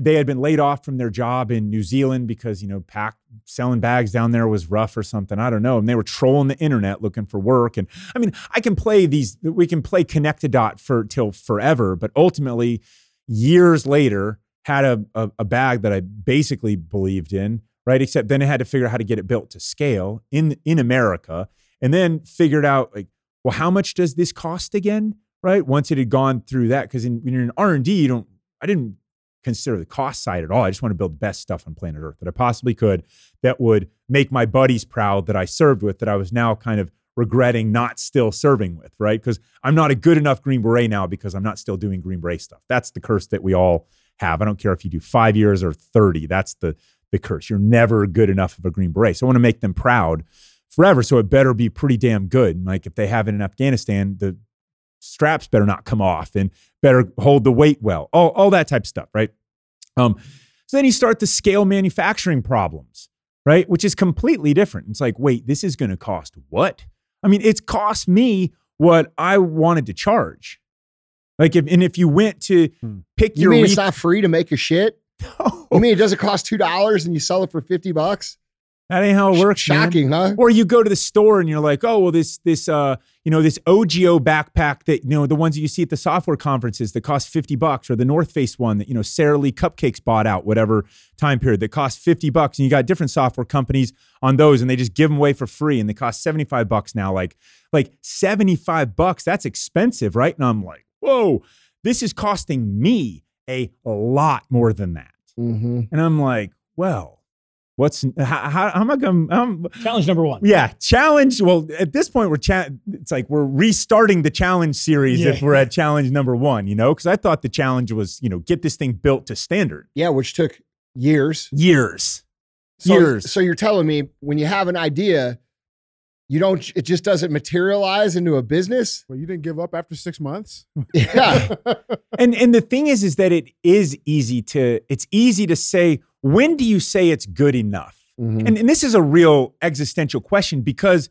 they had been laid off from their job in New Zealand because you know pack selling bags down there was rough or something. I don't know. And they were trolling the internet looking for work. And I mean, I can play these. We can play connect a dot for till forever, but ultimately, years later, had a, a a bag that I basically believed in. Right, except then I had to figure out how to get it built to scale in in America, and then figured out like, well, how much does this cost again? Right, once it had gone through that, because in, when you're in R and D, you don't. I didn't consider the cost side at all. I just want to build the best stuff on planet Earth that I possibly could that would make my buddies proud that I served with, that I was now kind of regretting not still serving with, right? Because I'm not a good enough Green Beret now because I'm not still doing Green Beret stuff. That's the curse that we all have. I don't care if you do five years or 30. That's the the curse. You're never good enough of a Green Beret. So I want to make them proud forever. So it better be pretty damn good. Like if they have it in Afghanistan, the straps better not come off and better hold the weight well. All, all that type of stuff, right? Um, so then you start the scale manufacturing problems, right? Which is completely different. It's like, wait, this is going to cost what? I mean, it's cost me what I wanted to charge. Like, if, and if you went to Hmm. pick You your mean re- it's not free to make a shit? No. You mean it doesn't cost two dollars and you sell it for fifty bucks? That ain't how it works. man. Shocking, huh? Or you go to the store and you're like, oh, well, this this uh, you know, this OGIO backpack that, you know, the ones that you see at the software conferences that cost 50 bucks, or the North Face one that, you know, Sara Lee Cupcakes bought out, whatever time period that cost 50 bucks. And you got different software companies on those and they just give them away for free and they cost 75 bucks now. Like, like 75 bucks, that's expensive, right? And I'm like, whoa, this is costing me a lot more than that. Mm-hmm. And I'm like, well, what's how, how, how am I going to, Challenge number one. yeah, challenge. Well, at this point, we're cha- it's like we're restarting the challenge series Yeah. if we're at challenge number one, you know, because I thought the challenge was, you know, get this thing built to standard. Yeah, which took years. Years. So, Years. So you're telling me when you have an idea, you don't. It just doesn't materialize into a business. Well, you didn't give up after six months. Yeah. And and the thing is, is that it is easy to it's easy to say when do you say it's good enough? Mhm. And and this is a real existential question because,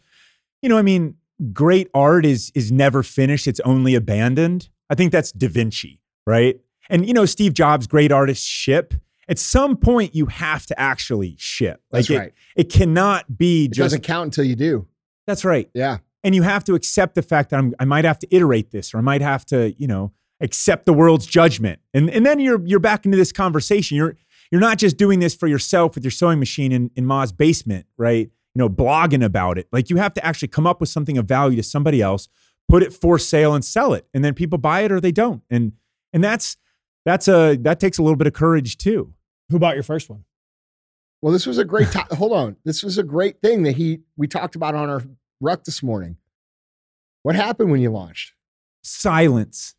you know, I mean, great art is is never finished; it's only abandoned. I think that's Da Vinci, right? And you know, Steve Jobs, great artists ship. At some point, you have to actually ship. That's it, right. It cannot be It just. doesn't count until you do. That's right. Yeah. And you have to accept the fact that I'm, I might have to iterate this, or I might have to, you know, accept the world's judgment. And and then you're you're back into this conversation. You're you're not just doing this for yourself with your sewing machine in, in Ma's basement, right? You know, blogging about it. Like you have to actually come up with something of value to somebody else, put it for sale and sell it. And then people buy it or they don't. And and that's that's a that takes a little bit of courage too. Who bought your first one? Well, this was a great time. Hold on. This was a great thing that he we talked about on our ruck this morning. What happened when you launched? Silence.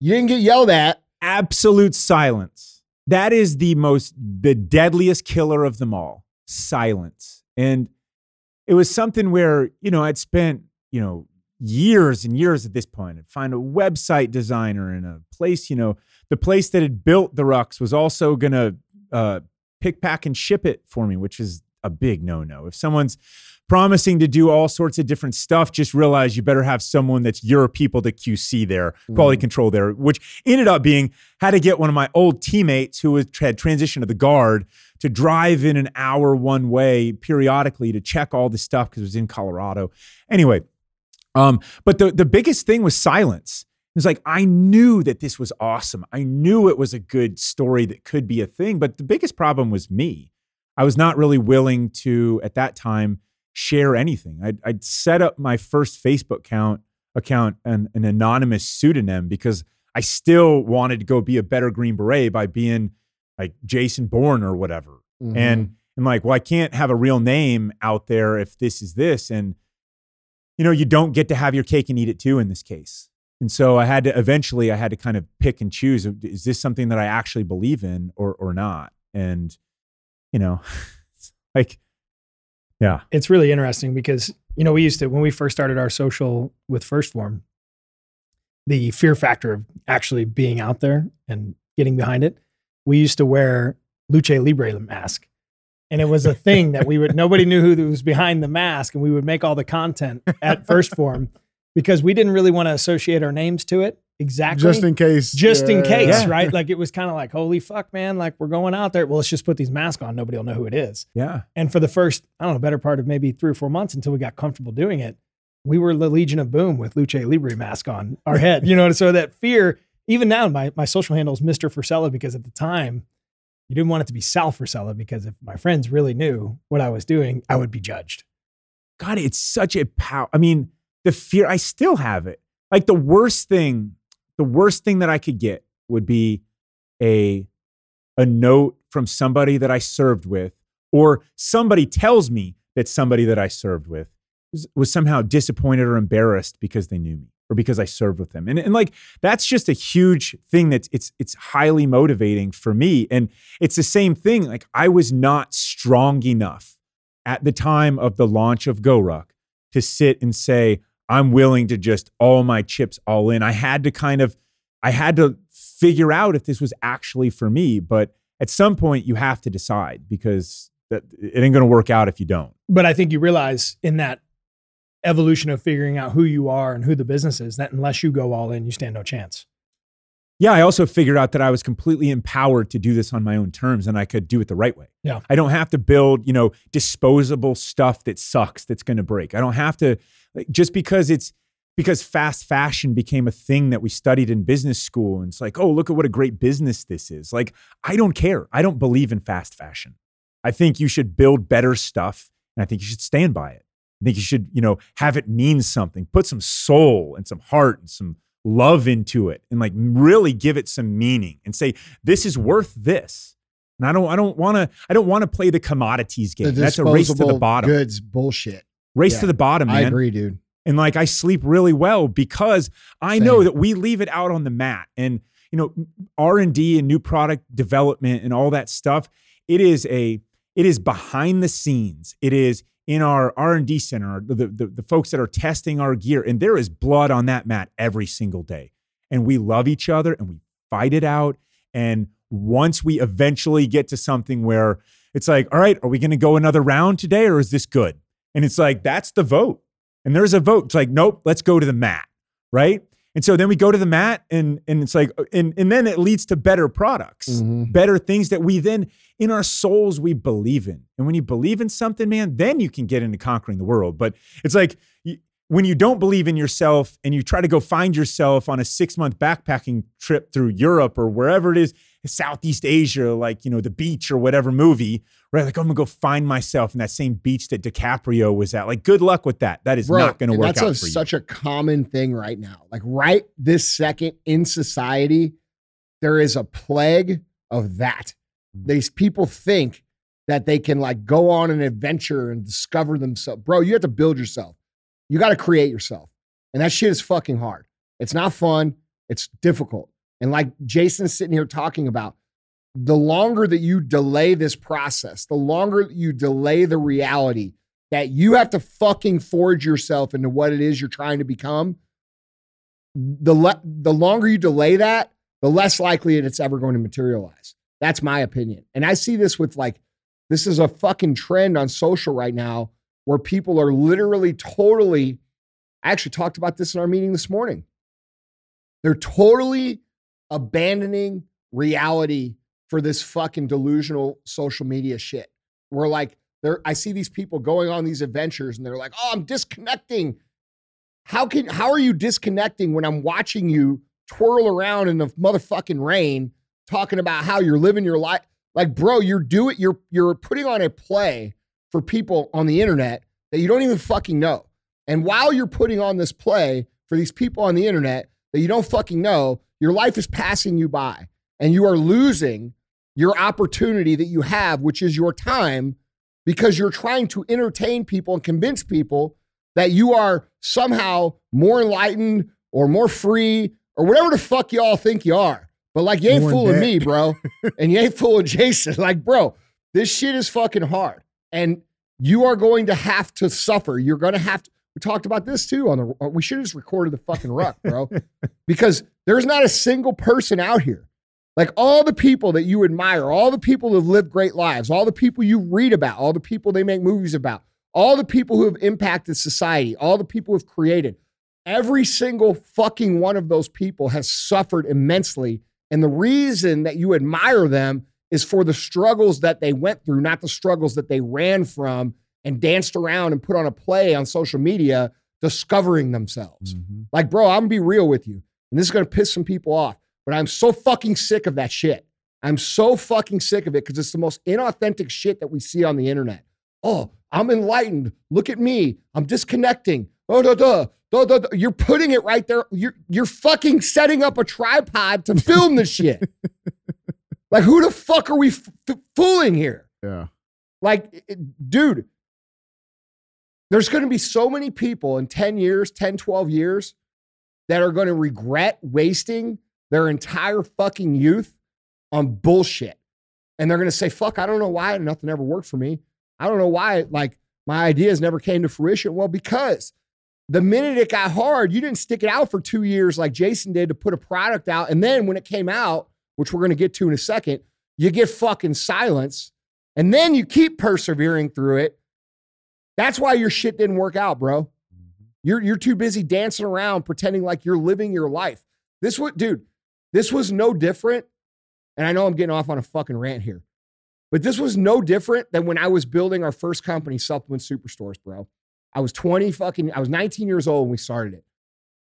You didn't get yelled at. Absolute silence. That is the most the deadliest killer of them all. Silence. And it was something where, you know, I'd spent, you know, years and years at this point. Find a website designer and a place, you know, the place that had built the rucks was also to uh, pick, pack, and ship it for me, which is a big no no. If someone's promising to do all sorts of different stuff, just realize you better have someone that's your people to QC there, quality Mhm. control there, which ended up being had to get one of my old teammates who was, had transitioned to the guard to drive in an hour one way periodically to check all the stuff because it was in Colorado. Anyway, um, but the the biggest thing was silence. It was like I knew that this was awesome. I knew it was a good story that could be a thing, but the biggest problem was me. I was not really willing to at that time share anything. I'd, I'd set up my first Facebook account account an, an anonymous pseudonym because I still wanted to go be a better Green Beret by being like Jason Bourne or whatever. Mhm. And and like, well, I can't have a real name out there if this is this. And you know, you don't get to have your cake and eat it too in this case. And so I had to eventually I had to kind of pick and choose is this something that I actually believe in or or not? And you know, like yeah. It's really interesting because, you know, we used to, when we first started our social with First Form, the fear factor of actually being out there and getting behind it, we used to wear Lucha Libre mask. And it was a thing that we would, nobody knew who was behind the mask. And we would make all the content at First Form because we didn't really want to associate our names to it exactly Just in case. just in case, Yeah. right? Like it was kind of like, holy fuck, man, like we're going out there. Well, let's just put these masks on. Nobody will know who it is. Yeah. And for the first, I don't know, better part of maybe three or four months until we got comfortable doing it, we were the Legion of Boom with Lucha Libre mask on our head. You know, so that fear, even now, my, my social handle is Mr. Frisella because at the time, you didn't want it to be Sal Frisella because if my friends really knew what I was doing, I would be judged. God, it's such a power. I mean, the fear, I still have it. Like the worst thing, the worst thing that I could get would be a a note from somebody that I served with, or somebody tells me that somebody that I served with was, was somehow disappointed or embarrassed because they knew me or because I served with them. And, and like that's just a huge thing that's it's it's highly motivating for me. And it's the same thing. Like I was not strong enough at the time of the launch of GoRuck to sit and say, I'm willing to just all my chips all in. I had to kind of, I had to figure out if this was actually for me. But at some point, you have to decide because that, it ain't going to work out if you don't. But I think you realize in that evolution of figuring out who you are and who the business is, that unless you go all in, you stand no chance. Yeah, I also figured out that I was completely empowered to do this on my own terms and I could do it the right way. Yeah. I don't have to build, you know, disposable stuff that sucks that's going to break. I don't have to like, just because it's because fast fashion became a thing that we studied in business school and it's like, "Oh, look at what a great business this is." Like, I don't care. I don't believe in fast fashion. I think you should build better stuff and I think you should stand by it. I think you should, you know, have it mean something. Put some soul and some heart and some love into it and like really give it some meaning and say this is worth this. And I don't I don't want to I don't want to play the commodities game. The That's a race to the bottom. goods bullshit. Race Yeah. to the bottom, man. I agree, dude. And like I sleep really well because I know that we leave it out on the mat. And you know, R&D and new product development and all that stuff, it is a it is behind the scenes. It is in our R&D center, the, the, the folks that are testing our gear and there is blood on that mat every single day. And we love each other and we fight it out and once we eventually get to something where it's like, all right, are we going to go another round today or is this good? And it's like, that's the vote. And there's a vote. It's like, nope, let's go to the mat. Right. And so then we go to the mat and, and it's like, and, and then it leads to better products, Mhm. better things that we then in our souls we believe in. And when you believe in something, man, then you can get into conquering the world. But it's like you, when you don't believe in yourself and you try to go find yourself on a six month backpacking trip through Europe or wherever it is, Southeast Asia, like, you know, the beach or whatever movie, right? Like, I'm gonna go find myself in that same beach that DiCaprio was at. Like, good luck with that. That is Bro, not gonna work that's out you. such a common thing right now. Like right this second in society, there is a plague of that. These people think that they can like go on an adventure and discover themselves. Bro, you have to build yourself. You got to create yourself. And that shit is fucking hard. It's not fun. It's difficult. And like Jason's sitting here talking about, the longer that you delay this process, the longer you delay the reality that you have to fucking forge yourself into what it is you're trying to become, the le- the longer you delay that, the less likely it's ever going to materialize. That's my opinion. And I see this with like this is a fucking trend on social right now where people are literally totally I actually talked about this in our meeting this morning. They're totally abandoning reality for this fucking delusional social media shit. We're like, there, I see these people going on these adventures and they're like, oh, I'm disconnecting. How can how are you disconnecting when I'm watching you twirl around in the motherfucking rain talking about how you're living your life? Like, bro, you're doing you're you're putting on a play for people on the internet that you don't even fucking know. And while you're putting on this play for these people on the internet that you don't fucking know, your life is passing you by and you are losing your opportunity that you have, which is your time, because you're trying to entertain people and convince people that you are somehow more enlightened or more free or whatever the fuck y'all think you are. But like, you ain't More fooling me, bro. and you ain't fooling Jason. Like, bro, this shit is fucking hard. And you are going to have to suffer. You're going to have to. We talked about this too on the. Uh, we should have just recorded the fucking ruck, bro, because there's not a single person out here. Like all the people that you admire, all the people who have lived great lives, all the people you read about, all the people they make movies about, all the people who have impacted society, all the people who have created, every single fucking one of those people has suffered immensely. And the reason that you admire them is for the struggles that they went through, not the struggles that they ran from and danced around and put on a play on social media discovering themselves. Mm-hmm. Like, bro, I'm gonna be real with you. And this is gonna piss some people off, but I'm so fucking sick of that shit. I'm so fucking sick of it because it's the most inauthentic shit that we see on the internet. Oh, I'm enlightened. Look at me. I'm disconnecting. Oh, duh, duh, duh, duh, duh. You're putting it right there. You're you're fucking setting up a tripod to film the shit. like, who the fuck are we f- f- fooling here? Yeah. Like, it- dude, there's going to be so many people in 10 years, 10, 12 years that are going to regret wasting their entire fucking youth on bullshit. And they're going to say, fuck, I don't know why nothing ever worked for me. I don't know why, like, my ideas never came to fruition. Well, because the minute it got hard, you didn't stick it out for two years like Jason did to put a product out. And then when it came out, which we're going to get to in a second, you get fucking silence. And then you keep persevering through it. That's why your shit didn't work out, bro. Mm-hmm. You're you're too busy dancing around pretending like you're living your life. This what dude, this was no different. And I know I'm getting off on a fucking rant here. But this was no different than when I was building our first company, Supplement Superstores, bro. I was 20 fucking, I was 19 years old when we started it.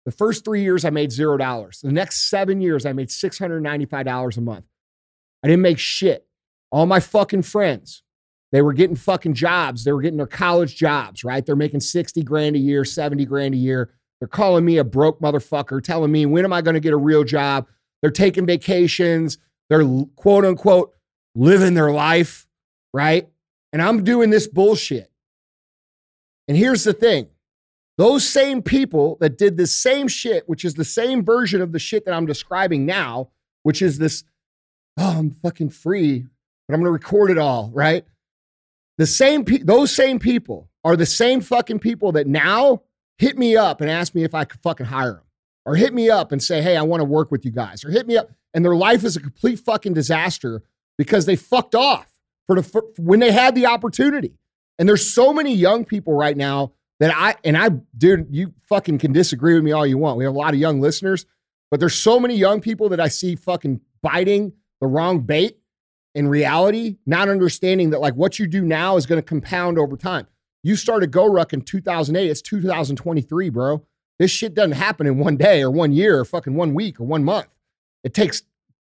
The first three years, I made zero dollars. The next seven years, I made $695 a month. I didn't make shit. All my fucking friends, they were getting fucking jobs. They were getting their college jobs, right? They're making 60 grand a year, 70 grand a year. They're calling me a broke motherfucker, telling me, when am I going to get a real job? They're taking vacations. They're quote unquote living their life, right? And I'm doing this bullshit. And here's the thing those same people that did this same shit, which is the same version of the shit that I'm describing now, which is this, oh, I'm fucking free, but I'm going to record it all, right? The same, pe- those same people are the same fucking people that now hit me up and ask me if I could fucking hire them, or hit me up and say, hey, I want to work with you guys, or hit me up, and their life is a complete fucking disaster because they fucked off for the for, when they had the opportunity. And there's so many young people right now that I and I, dude, you fucking can disagree with me all you want. We have a lot of young listeners, but there's so many young people that I see fucking biting the wrong bait in reality, not understanding that like what you do now is going to compound over time. You started GoRuck in 2008. It's 2023, bro. This shit doesn't happen in one day or one year or fucking one week or one month. It takes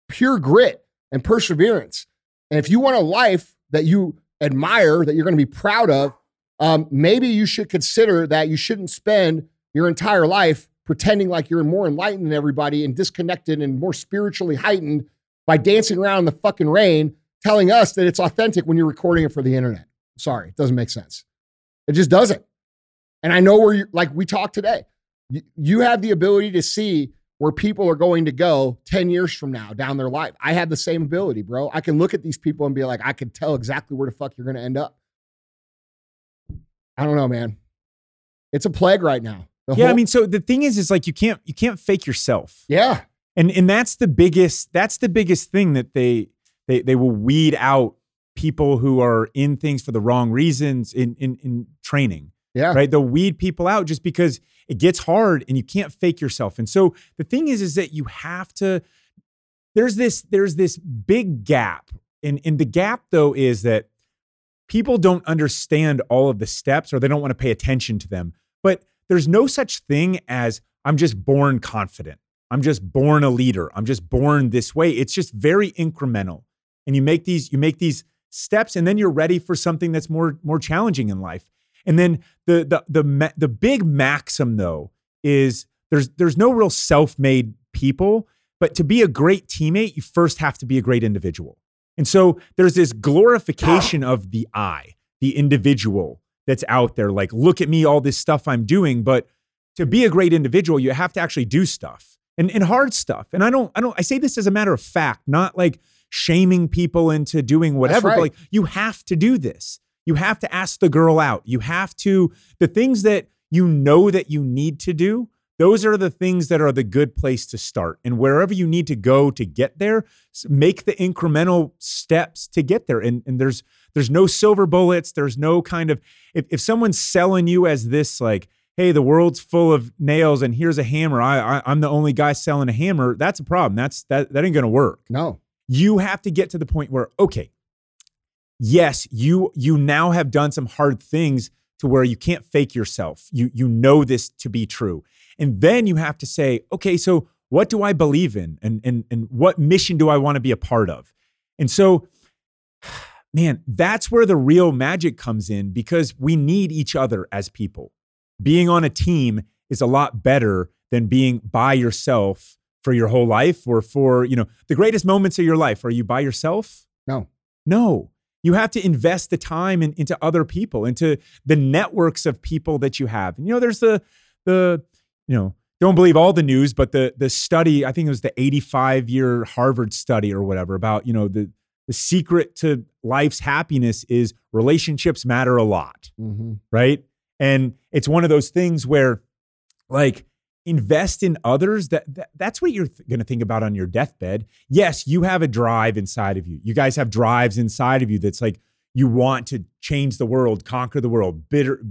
pure grit and perseverance. And if you want a life that you admire, that you're going to be proud of, um, maybe you should consider that you shouldn't spend your entire life pretending like you're more enlightened than everybody and disconnected and more spiritually heightened by dancing around in the fucking rain, telling us that it's authentic when you're recording it for the internet. Sorry, it doesn't make sense. It just doesn't. And I know where you like we talked today. You, you have the ability to see where people are going to go 10 years from now down their life. I have the same ability, bro. I can look at these people and be like, I can tell exactly where the fuck you're going to end up. I don't know, man. It's a plague right now. The yeah, I mean, so the thing is, is like you can't you can't fake yourself. yeah, and and that's the biggest that's the biggest thing that they they they will weed out people who are in things for the wrong reasons in in in training yeah, right? They'll weed people out just because it gets hard and you can't fake yourself. And so the thing is is that you have to there's this there's this big gap. And and the gap though is that people don't understand all of the steps or they don't want to pay attention to them. But there's no such thing as i'm just born confident i'm just born a leader. I'm just born this way. It's just very incremental. And you make these you make these steps and then you're ready for something that's more more challenging in life. And then the the the the big maxim though is there's there's no real self-made people but to be a great teammate you first have to be a great individual. And so there's this glorification of the I, the individual that's out there. Like, look at me, all this stuff I'm doing. But to be a great individual, you have to actually do stuff and, and hard stuff. And I don't, I don't, I say this as a matter of fact, not like shaming people into doing whatever. right. But like, you have to do this. You have to ask the girl out. You have to, the things that you know that you need to do, those are the things that are the good place to start. And wherever you need to go to get there, make the incremental steps to get there. And, and there's there's no silver bullets. There's no kind of if, if someone's selling you as this like, hey, the world's full of nails and here's a hammer. I, I I'm the only guy selling a hammer. That's a problem. That's that that ain't gonna work. No, you have to get to the point where okay yes you you now have done some hard things to where you can't fake yourself. You you know this to be true. And then you have to say okay so what do i believe in? And and and what mission do i want to be a part of? And so man that's where the real magic comes in because we need each other as people being on a team is a lot better than being by yourself for your whole life or for you know the greatest moments of your life. Are you by yourself? No, no. You have to invest the time in, into other people into the networks of people that you have. And you know there's the the you know don't believe all the news but the the study i think it was the 85 year harvard study or whatever about you know the the secret to life's happiness is relationships matter a lot. Hmm right? And it's one of those things where, like, invest in others. That, that that's what you're th- going to think about on your deathbed. Yes, you have a drive inside of you. You guys have drives inside of you. That's like you want to change the world, conquer the world, bitter,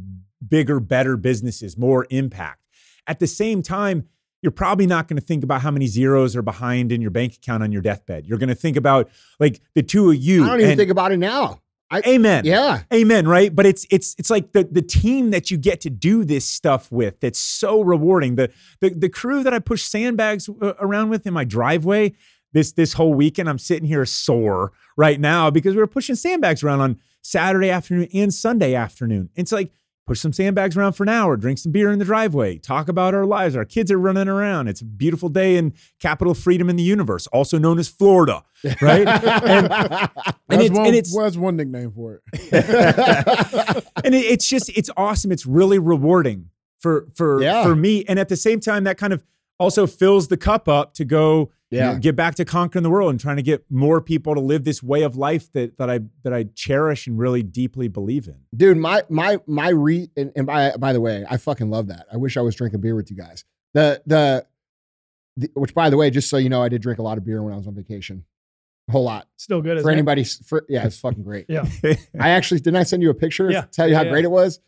bigger, better businesses, more impact. At the same time, you're probably not going to think about how many zeros are behind in your bank account on your deathbed. You're going to think about like the two of you. I don't even and- think about it now. I, Amen. yeah, Amen, right? But it's it's it's like the the team that you get to do this stuff with that's so rewarding. The the the crew that I push sandbags uh, around with in my driveway this this whole weekend I'm sitting here sore right now because we were pushing sandbags around on Saturday afternoon and Sunday afternoon. It's like push some sandbags around for an hour, drink some beer in the driveway, talk about our lives. Our kids are running around. It's a beautiful day in capital freedom in the universe, also known as Florida, right? and, and it's one, and it's well, that's one nickname for it. and it, it's just it's awesome. It's really rewarding for for Yeah. for me, and at the same time, that kind of also fills the cup up to go you know, Yeah. get back to conquering the world and trying to get more people to live this way of life that that I that I cherish and really deeply believe in. dude my my my re and, and by by the way i fucking love that i wish i was drinking beer with you guys the, the the which by the way just so you know i did drink a lot of beer when i was on vacation a whole lot Still good. for isn't it? anybody for yeah it's fucking great Yeah. i actually didn't i send you a picture Yeah. tell you how Yeah, yeah. great it was Yeah.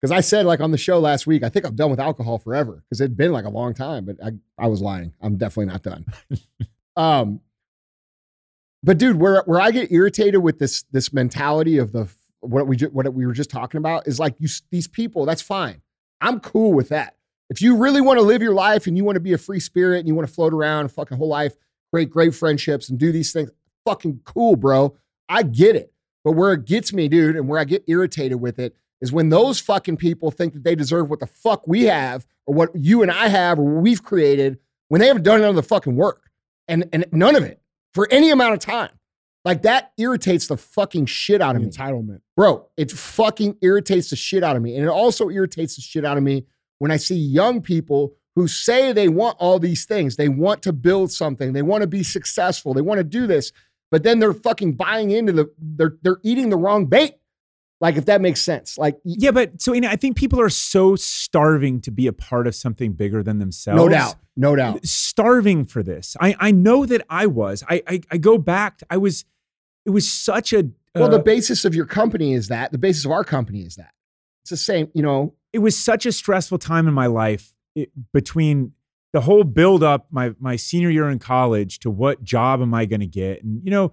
Because i said like on the show last week i think i'm done with alcohol forever because it'd been like a long time but i i was lying. I'm definitely not done. Um but dude where where i get irritated with this this mentality of the what we what we were just talking about is like you these people that's fine. I'm cool with that. If you really want to live your life and you want to be a free spirit and you want to float around fucking whole life great great friendships and do these things fucking cool bro. I get it. But where it gets me dude and where i get irritated with it is when those fucking people think that they deserve what the fuck we have or what you and i have or what we've created when they haven't done none of the fucking work and and none of it for any amount of time. Like that irritates the fucking shit out of me. Entitlement. Bro, it fucking irritates the shit out of me. And it also irritates the shit out of me when I see young people who say they want all these things. They want to build something. They want to be successful. They want to do this, but then they're fucking buying into the they're they're eating the wrong bait. Like if that makes sense. Like Yeah, but so you know, I think people are so starving to be a part of something bigger than themselves. no doubt. No doubt. starving for this. I I know that I was. I I, I go back. I was. It was such a. Well, uh, the basis of your company is that. The basis of our company is that. It's the same, you know. it was such a stressful time in my life it, between the whole build up my my senior year in college to what job am I going to get and you know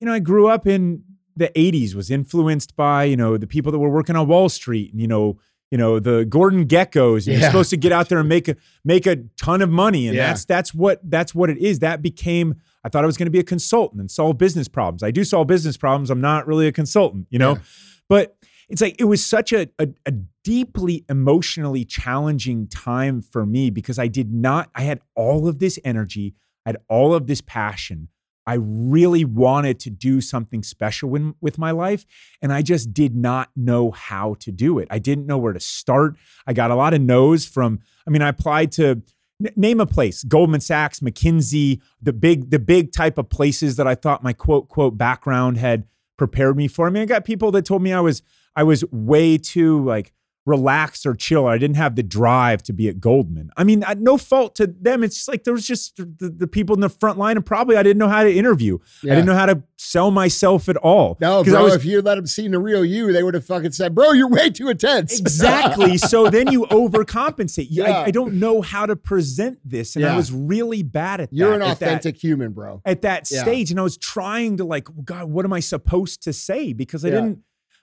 you know I grew up in the 80s was influenced by you know the people that were working on Wall Street and you know you know the Gordon Gekkos you're supposed to get out there and make a make a ton of money and Yeah. that's that's what that's what it is that became I thought I was going to be a consultant and solve business problems I do solve business problems I'm not really a consultant you know Yeah. but it's like it was such a, a, a deeply emotionally challenging time for me because I did not, I had all of this energy, I had all of this passion. I really wanted to do something special in, with my life, and I just did not know how to do it. I didn't know where to start. I got a lot of no's from, I mean, I applied to n- name a place goldman sachs mckinsey the big the big type of places that i thought my quote quote background had prepared me for i mean i got people that told me i was i was way too like relaxed or chill i didn't have the drive to be at goldman i mean I, no fault to them it's just like there was just the, the people in the front line and probably i didn't know how to interview i didn't know how to sell myself at all No, bro, I was, if you let them see the real you, they would have fucking said, bro, you're way too intense. Exactly. so then you overcompensate. Yeah. I, I don't know how to present this, and I was really bad at that. you're an at that- authentic human, bro. at that Yeah. stage, and I was trying to like, God, what am I supposed to say? Because I Yeah. didn't.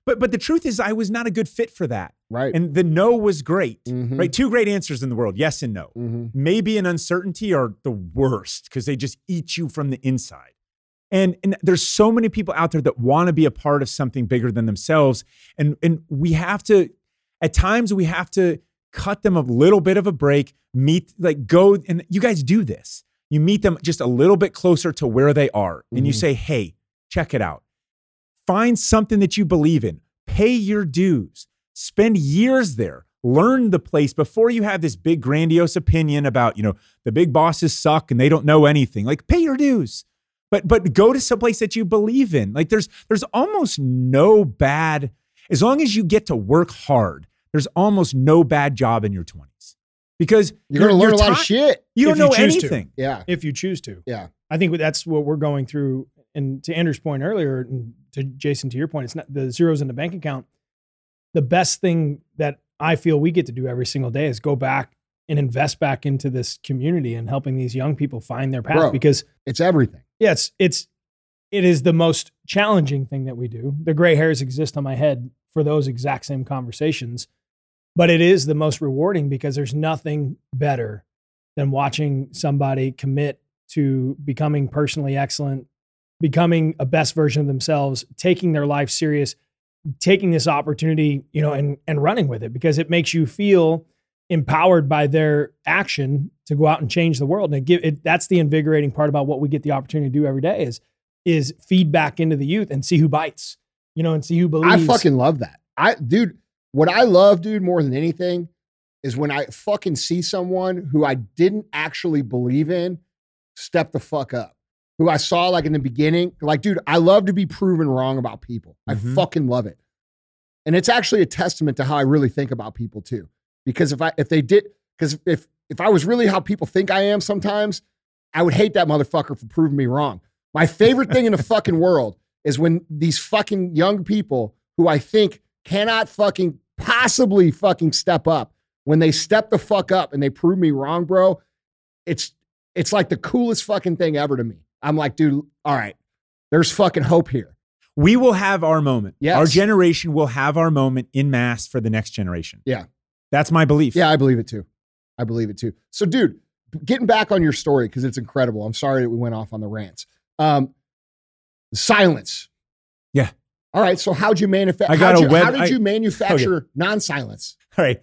But but the truth is, I was not a good fit for that. Right. And the no was great. Mhm. Right. Two great answers in the world: yes and no. Mhm. Maybe and uncertainty are the worst because they just eat you from the inside. And, and there's so many people out there that want to be a part of something bigger than themselves. And, and we have to, at times, we have to cut them a little bit of a break, meet, like go, and you guys do this. You meet them just a little bit closer to where they are. And you Mhm. say, hey, check it out. Find something that you believe in, pay your dues, spend years there, learn the place before you have this big grandiose opinion about, you know, the big bosses suck and they don't know anything. Like pay your dues. But but go to someplace that you believe in. Like there's there's almost no bad as long as you get to work hard. There's almost no bad job in your 20s. Because You're going to learn a lot of shit. You don't If you know choose to. anything. Yeah. if you choose to. Yeah. I think that's what we're going through. And to Andrew's point earlier, and to Jason, to your point, it's not the zeros in the bank account. The best thing that I feel we get to do every single day is go back and invest back into this community and helping these young people find their path. Bro. Because It's everything. yeah, it's it's it is the most challenging thing that we do. The gray hairs exist on my head for those exact same conversations, but it is the most rewarding because there's nothing better than watching somebody commit to becoming personally excellent, becoming a best version of themselves, taking their life serious, taking this opportunity, you know, and and running with it because it makes you feel empowered by their action to go out and change the world. And it give it that's the invigorating part about what we get the opportunity to do every day is is feedback into the youth and see who bites, you know, and see who believes. I fucking love that. I, dude, what I love, dude, more than anything is when I fucking see someone who I didn't actually believe in step the fuck up. Who I saw like in the beginning. Like, dude, I love to be proven wrong about people. I Mhm. fucking love it. And it's actually a testament to how I really think about people too. Because if I if they did, because if if I was really how people think I am sometimes, I would hate that motherfucker for proving me wrong. My favorite thing in the fucking world is when these fucking young people who I think cannot fucking possibly fucking step up, when they step the fuck up and they prove me wrong, bro, it's it's like the coolest fucking thing ever to me. I'm like, dude, all right, there's fucking hope here. We will have our moment. Yes. Our generation will have our moment in mass for the next generation. Yeah. That's my belief. Yeah, I believe it too. I believe it too. So, dude, getting back on your story because it's incredible. I'm sorry that we went off on the rants. Um, silence. Yeah. All right. So, how'd you manufacture? I got a web- How did I- you manufacture non-silence? All right.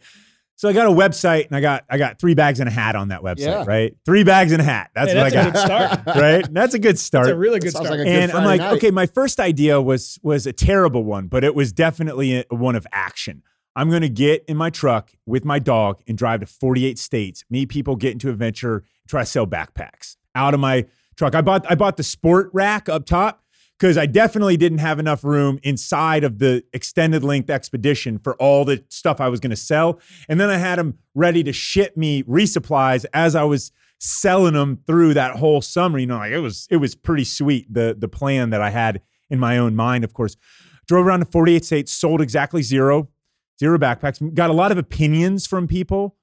So I got a website and I got I got three bags and a hat on that website, Yeah. right? Three bags and a hat. That's Hey, what that's I a got. good start. right? That's a good start. That's a really good start. like a good and I'm like, night. okay, my first idea was was a terrible one, but it was definitely a, one of action. I'm gonna get in my truck with my dog and drive to 48 states, meet people, get into adventure, try to sell backpacks out of my truck. I bought I bought the sport rack up top because I definitely didn't have enough room inside of the extended length expedition for all the stuff I was going to sell. And then I had them ready to ship me resupplies as I was selling them through that whole summer. You know, like it was it was pretty sweet the the plan that I had in my own mind. Of course, drove around to 48 states, sold exactly zero, zero backpacks. Got a lot of opinions from people,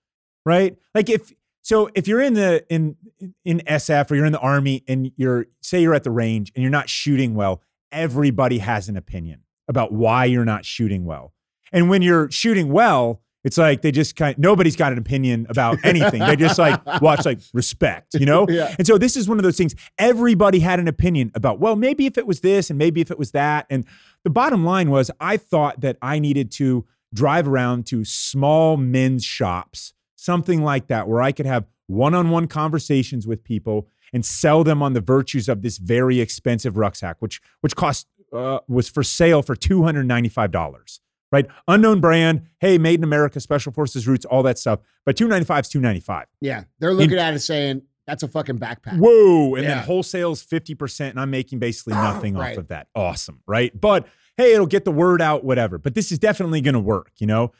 right? Like if so, if you're in the in in SF or you're in the army and you're say you're at the range and you're not shooting well, everybody has an opinion about why you're not shooting well. And when you're shooting well, it's like they just kind nobody's got an opinion about anything. they just like watch like respect, you know? Yeah. And so this is one of those things everybody had an opinion about, well, maybe if it was this and maybe if it was that. And the bottom line was I thought that I needed to drive around to small men's shops, something like that, where I could have one-on-one conversations with people and sell them on the virtues of this very expensive rucksack, which which cost uh, was for sale for two hundred ninety-five dollars. Right, unknown brand. Hey, made in America, Special Forces roots, all that stuff. But two ninety-five is two ninety-five. Yeah, they're looking at it saying that's a fucking backpack. Whoa. And Yeah. then wholesale's 50%, and I'm making basically nothing Right. off of that. Awesome. Right. But hey, it'll get the word out, whatever. But this is definitely going to work, you know?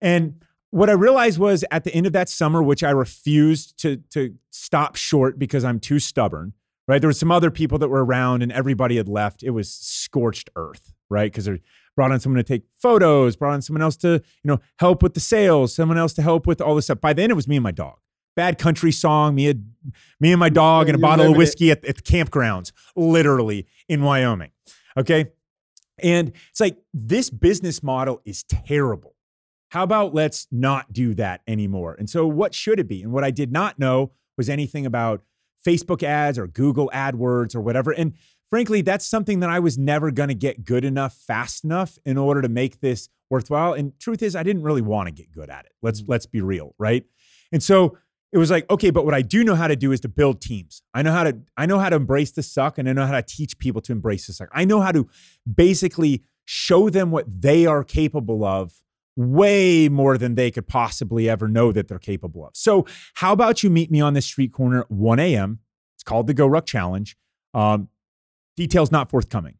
And what I realized was at the end of that summer, which I refused to, to stop short because I'm too stubborn, right? There were some other people that were around and everybody had left. It was scorched earth, right? Because they brought on someone to take photos, brought on someone else to, you know, help with the sales, someone else to help with all this stuff. By then it was me and my dog. Bad country song, me, and- me and my dog and a You're bottle of whiskey at, at the campgrounds, literally in Wyoming. Okay. And it's like this business model is terrible. How about let's not do that anymore? And so, what should it be? And what I did not know was anything about Facebook ads or Google AdWords or whatever. And frankly, that's something that I was never going to get good enough fast enough in order to make this worthwhile. And truth is, I didn't really want to get good at it. Let's mm-hmm. let's be real, right? And so it was like, okay, but what I do know how to do is to build teams. I know how to I know how to embrace the suck and I know how to teach people to embrace the suck. I know how to basically show them what they are capable of way more than they could possibly ever know that they're capable of. So, how about you meet me on the street corner at 1 a.m.? It's called the GoRuck Challenge. Um, details not forthcoming.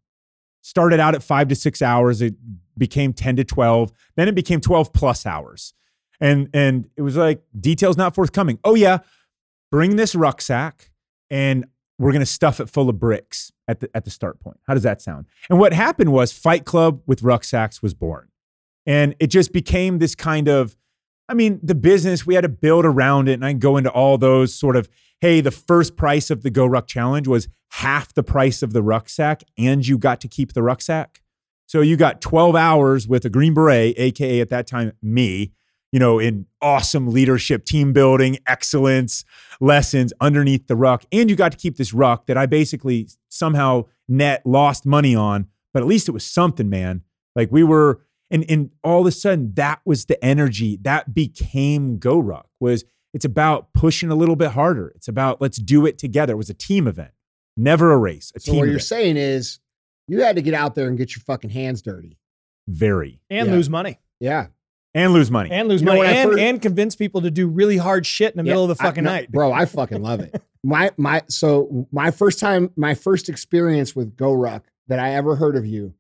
Started out at five to six hours. It became 10 to 12. Then it became 12 plus hours. And, and it was like, details not forthcoming. Oh, yeah, bring this rucksack and we're going to stuff it full of bricks at the, at the start point. How does that sound? And what happened was Fight Club with rucksacks was born. And it just became this kind of, I mean, the business, we had to build around it. And I can go into all those sort of, hey, the first price of the GoRuck Challenge was half the price of the rucksack, and you got to keep the rucksack. So you got 12 hours with a Green Beret, AKA at that time, me, you know, in awesome leadership, team building, excellence lessons underneath the ruck. And you got to keep this ruck that I basically somehow net lost money on, but at least it was something, man. Like we were, and, and all of a sudden that was the energy that became GoRuck was it's about pushing a little bit harder. It's about let's do it together. It was a team event, never a race, a So team what you're event. saying is you had to get out there and get your fucking hands dirty. Very. and Yeah. lose money Yeah. And lose money. and lose You know, money and, first- and convince people to do really hard shit in the middle of the I- fucking no, night. bro. I fucking love it. My my so my first time, my first experience with GoRuck that I ever heard of you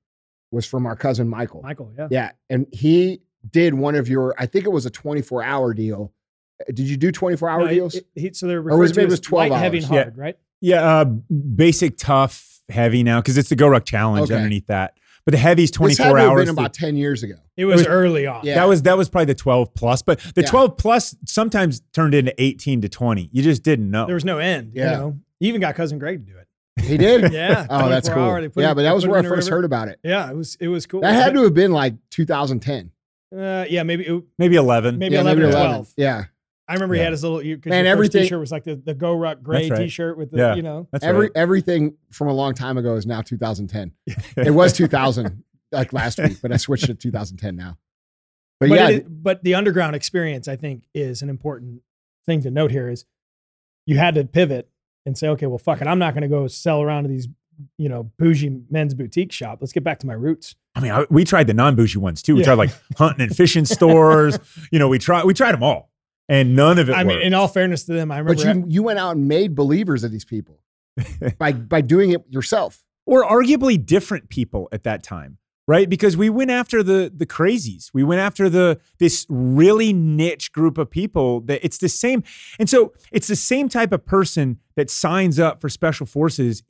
was from our cousin Michael. Michael, yeah. Yeah, and he did one of your. I think it was a 24 hour deal. Uh, Did you do 24 hour No, he- deals? he- so they're Or was- referred maybe to it was as 12 light, heavy, and hours. Yeah. hard, right? Yeah, uh, basic, tough, heavy now because it's the GoRuck Challenge Okay. underneath that. But the heavy's this had 24 to have hours. been about 10 years ago. It was, was- early on. Yeah. That was that was probably the 12 plus, but the Yeah. 12 plus sometimes turned into 18 to 20. You just didn't know. There was no end. Yeah. You know, you even got cousin Greg to do it. He did. Yeah. Oh, that's cool. hour, put yeah, him- but that was where I him in a first river. heard about it. Yeah, it was it was cool. That had to have been like 2010. Uh, yeah, maybe it, Maybe 11. maybe yeah, 11 maybe or 11. 12. Yeah, I remember he had his little because Man, your first everything- T-shirt was like the, the GoRuck gray right. T-shirt with the Yeah. you know. That's every right. everything from a long time ago is now 2010. it was 2000 like last week, but I switched to 2010 now. But, But, yeah, it is- but the underground experience, I think, is an important thing to note here. Is you had to pivot and say, okay, well, fuck it, I'm not going to go sell around to these, you know, bougie men's boutique shop. Let's get back to my roots. I mean, I, we tried the non-bougie ones too. We Yeah. tried like hunting and fishing stores. You know, we tried we tried them all, and none of it I mean, in all fairness to them, I remember. but you you went out and made believers of these people by by doing it yourself. or arguably different people at that time, right? Because we went after the the crazies. We went after the this really niche group of people that it's the same. And so it's the same type of person that signs up for special forces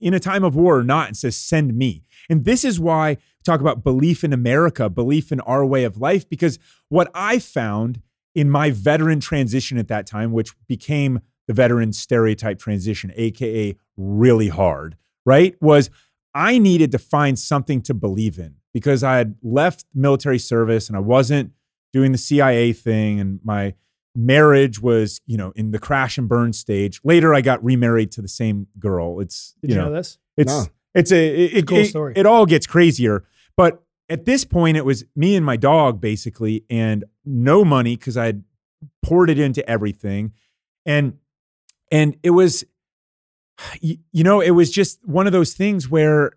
in a time of war or not and says send me. And this is why we talk about belief in America, belief in our way of life because what I found in my veteran transition at that time, which became the veteran stereotype transition, aka really hard, right? Was I needed to find something to believe in because I had left military service and I wasn't doing the CIA thing and my marriage was, you know, in the crash and burn stage. Later I got remarried to the same girl. It's, Did you you know, know this? it's No. it's a it, it- Cool it- story. It all gets crazier, but at this point, it was me and my dog basically, and no money because I had poured it into everything, and and it was, you, you know, it was just one of those things where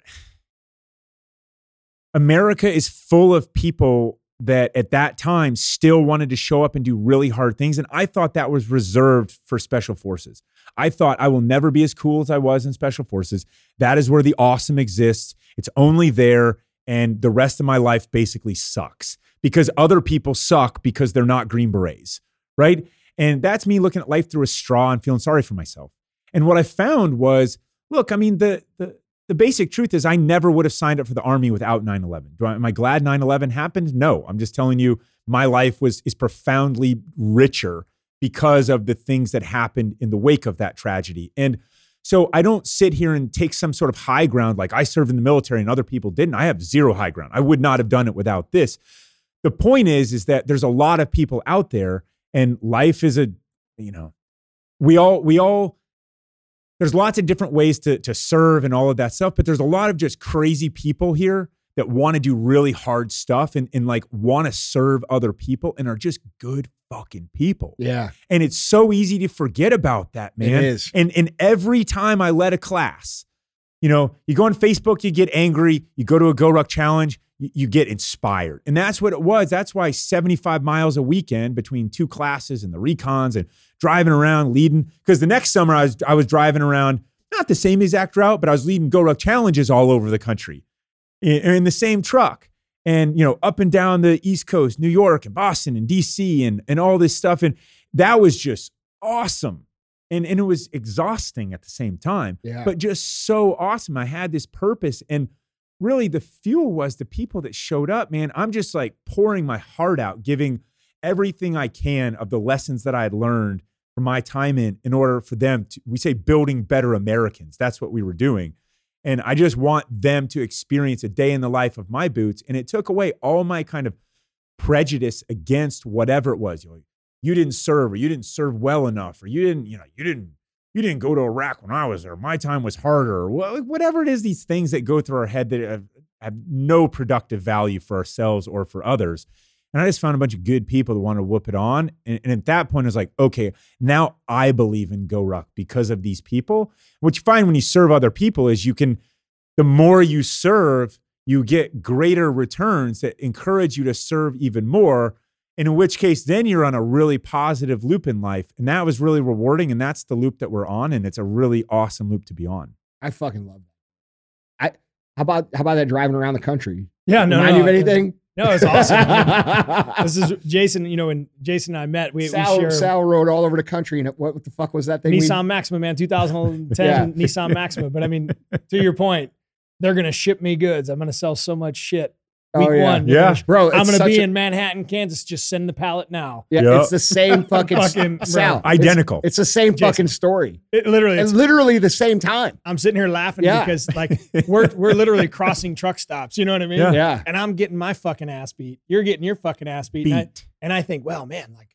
America is full of people that at that time still wanted to show up and do really hard things. And I thought that was reserved for special forces. I thought I will never be as cool as I was in special forces. That is where the awesome exists. It's only there. And the rest of my life basically sucks because other people suck because they're not Green Berets, right? And that's me looking at life through a straw and feeling sorry for myself. And what I found was look, I mean, the, the, the basic truth is I never would have signed up for the army without 9/11. Do I, am I glad 9/11 happened? No. I'm just telling you my life was is profoundly richer because of the things that happened in the wake of that tragedy. And so I don't sit here and take some sort of high ground like I served in the military and other people didn't. I have zero high ground. I would not have done it without this. The point is is that there's a lot of people out there and life is a you know we all we all there's lots of different ways to, to serve and all of that stuff, but there's a lot of just crazy people here that want to do really hard stuff and, and like want to serve other people and are just good fucking people. Yeah, And it's so easy to forget about that, man. it is. And and every time I led a class, you know, you go on Facebook, you get angry. You go to a GoRuck challenge, you, you get inspired. And that's what it was. That's why 75 miles a weekend between two classes and the recons and driving around leading. Because the next summer I was I was driving around, not the same exact route, but I was leading GoRuck challenges all over the country in, in the same truck. And you know, up and down the East Coast, New York and Boston and DC and and all this stuff. And that was just awesome. And, and it was exhausting at the same time Yeah, but just so awesome. I had this purpose. And really, the fuel was the people that showed up, man. I'm just like pouring my heart out, giving everything I can of the lessons that I had learned from my time in, in order for them to, we say, building better Americans. That's what we were doing. And I just want them to experience a day in the life of my boots. And it took away all my kind of prejudice against whatever it was. You, know, you didn't serve, or you didn't serve well enough, or you didn't, you know, you didn't you didn't go to Iraq when I was there. My time was harder, whatever it is, these things that go through our head that have, have no productive value for ourselves or for others. And I just found a bunch of good people that want to whoop it on. And, and at that point, I was like, okay, now I believe in GoRuck because of these people. What you find when you serve other people is you can, the more you serve, you get greater returns that encourage you to serve even more. And in which case, then you're on a really positive loop in life. And that was really rewarding. And that's the loop that we're on. And it's a really awesome loop to be on. I fucking love that. I how about how about that driving around the country? Yeah, no, Remind no, you of anything? No, it's awesome. this is Jason. You know, when Jason and I met, we, Sal, we share Sal rode all over the country, and what, what the fuck was that thing? we- Nissan Maxima, man, 2010 Yeah. Nissan Maxima. But I mean, to your point, they're gonna ship me goods. I'm gonna sell so much shit. Week Oh, yeah. one, Yeah. gonna bro. I'm gonna be a- in Manhattan, Kansas. Just send the pallet now. Yeah, Yeah. it's the same fucking, Fucking- Sal. bro. it's- Identical. It's, the same Jason. fucking story, It literally, it's, literally the same time. I'm sitting here laughing Yeah. because like we're we're literally crossing truck stops. You know what I mean? Yeah. Yeah, And I'm getting my fucking ass beat. You're getting your fucking ass beat. And I, Beat. and I think, well, man, like,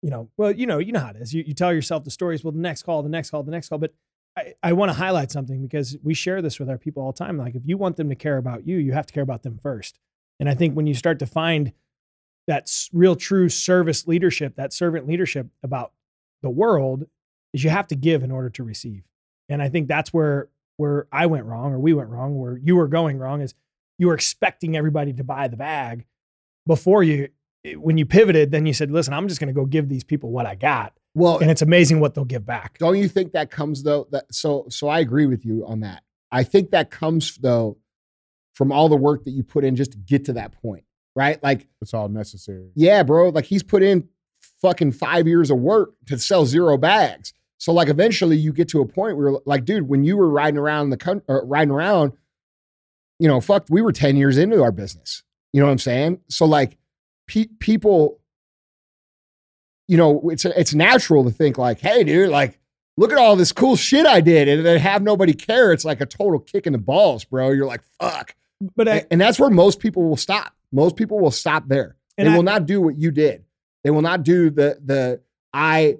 you know, well, you know, you know how it is. You, you tell yourself the stories. Well, the next call, the next call, the next call. But I, I want to highlight something because we share this with our people all the time. Like, if you want them to care about you, you have to care about them first. And I think when you start to find that real true service leadership, that servant leadership about the world is you have to give in order to receive. And I think that's where where I went wrong or we went wrong, where you were going wrong is you were expecting everybody to buy the bag before you eh, when you pivoted, then you said, listen, I'm just gonna go give these people what I got. Well, And it's amazing what they'll give back. don't you think that comes though? That so so I agree with you on that. I think that comes though from all the work that you put in just to get to that point, right? Like, It's all necessary. yeah, bro, like he's put in fucking five years of work to sell zero bags. So like eventually you get to a point where like, dude, when you were riding around the country, riding around, you know, fuck, we were 10 years into our business. You know what I'm saying? So like pe- people, you know, it's, it's natural to think like, hey, dude, like, look at all this cool shit I did and then have nobody care. It's like a total kick in the balls, bro. You're like, fuck. But I, And, and that's where most people will stop. Most people will stop there. They I- will not do what you did. They will not do the the I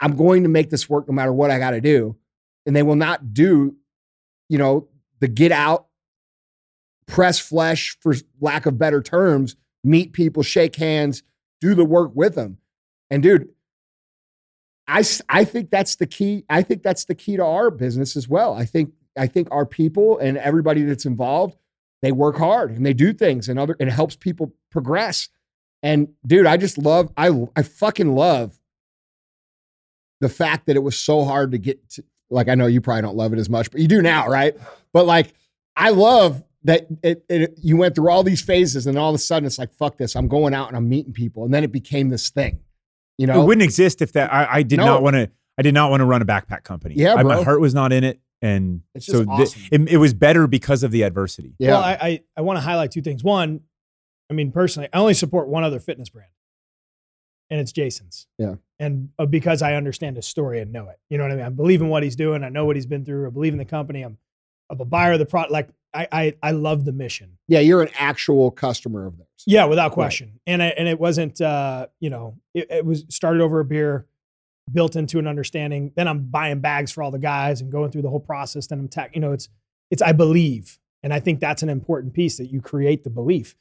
I'm going to make this work no matter what I got to do. And they will not do, you know, the get out, press flesh for lack of better terms, meet people, shake hands, do the work with them. And dude, I, I think that's the key. I think that's the key to our business as well. I think I think our people and everybody that's involved, they work hard and they do things and other and it helps people progress. And dude, I just love I I fucking love the fact that it was so hard to get to like I know you probably don't love it as much, but you do now, right? But like I love that it, it you went through all these phases and all of a sudden it's like fuck this, I'm going out and I'm meeting people and then it became this thing. You know? It wouldn't exist if that. I, I did No. not want to. I did not want to run a backpack company. Yeah, I- my heart was not in it, and It's so just thi- awesome. it, it was better because of the adversity. yeah. Well, I I, I want to highlight two things. One, I mean, personally, I only support one other fitness brand, and it's Jason's. Yeah. And uh, because I understand his story and know it, you know what I mean. I believe in what he's doing. I know what he's been through. I believe in the company. I'm, I'm a buyer of the product. Like I, I, I love the mission. yeah, you're an actual customer of theirs. Yeah, without question. And I, and it wasn't, uh, you know, it, it was started over a beer, built into an understanding. Then I'm buying bags for all the guys and going through the whole process. Then I'm tech, you know, it's, it's, I believe. And I think that's an important piece that you create the belief.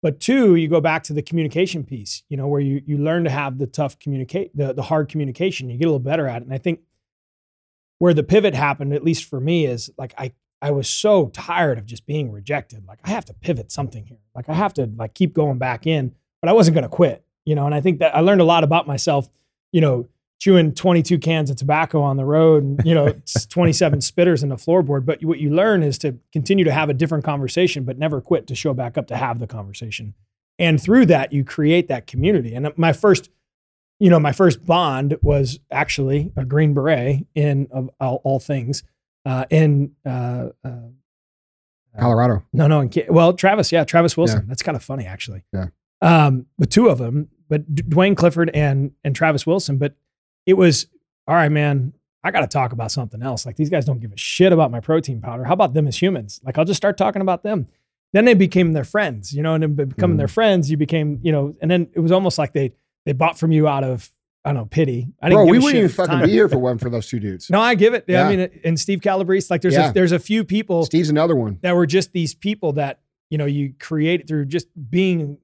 But two, you go back to the communication piece, you know, where you, you learn to have the tough communicate, the, the hard communication, you get a little better at it. And I think where the pivot happened, at least for me, is like, I, I was so tired of just being rejected. Like I have to pivot something here. Like I have to like keep going back in, but I wasn't going to quit, you know. And I think that I learned a lot about myself, you know, chewing 22 cans of tobacco on the road and, you know, 27 spitters in the floorboard. But what you learn is to continue to have a different conversation, but never quit to show back up to have the conversation. And through that, you create that community. And my first, you know, my first bond was actually a Green Beret in of all, all things uh, in uh, uh, Colorado. no, no. In, well, Travis, yeah, Travis Wilson. That's kind of funny, actually. Yeah. Um, but two of them, but Dwayne Clifford and and Travis Wilson. But it was all right, man. I got to talk about something else. Like these guys don't give a shit about my protein powder. How about them as humans? Like I'll just start talking about them. Then they became their friends, you know, and then becoming Mm-hmm. their friends, you became, you know, and then it was almost like they they bought from you out of I don't know pity. I didn't Bro, we wouldn't even fucking time. be here it wasn't for those two dudes. No, I give it. Yeah. I mean, and Steve Calabrese, like there's Yeah. a, there's a few people Steve's another one. that were just these people that you know you create through just being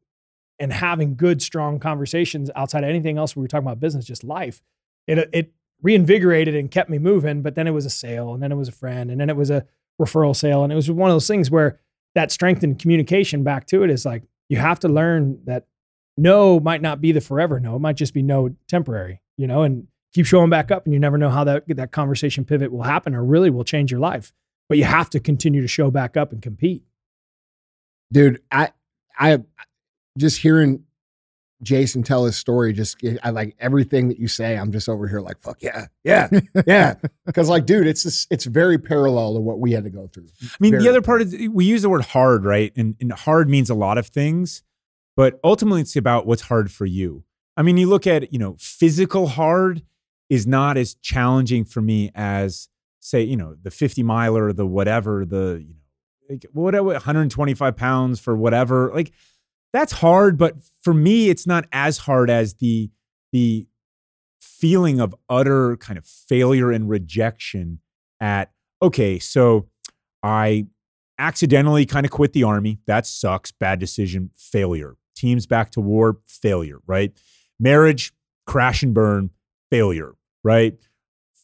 and having good strong conversations outside of anything else we were talking about business just life it uh, it reinvigorated and kept me moving but then it was a sale and then it was a friend and then it was a referral sale and it was one of those things where that strength strengthened communication back to it is like you have to learn that no might not be the forever no it might just be no temporary you know and keep showing back up and you never know how that that conversation pivot will happen or really will change your life but you have to continue to show back up and compete. Dude i i just hearing jason tell his story just eh, i like everything that you say i'm just over here like fuck yeah yeah yeah because like dude it's just, it's very parallel to what we had to go through I mean, Very the other part is eh, we use the word hard, right? And, and hard means a lot of things, but ultimately it's about what's hard for you. I mean, you look at, you know, physical hard is not as challenging for me as, say, you know, the 50 miler, the whatever, the, you know, like whatever, 125 pounds for whatever. Like that's hard, but for me, it's not as hard as the, the feeling of utter kind of failure and rejection at, okay, so I accidentally kind of quit the army. That sucks. Bad decision, failure. teams back to war, failure, right? Marriage, crash and burn, failure, right?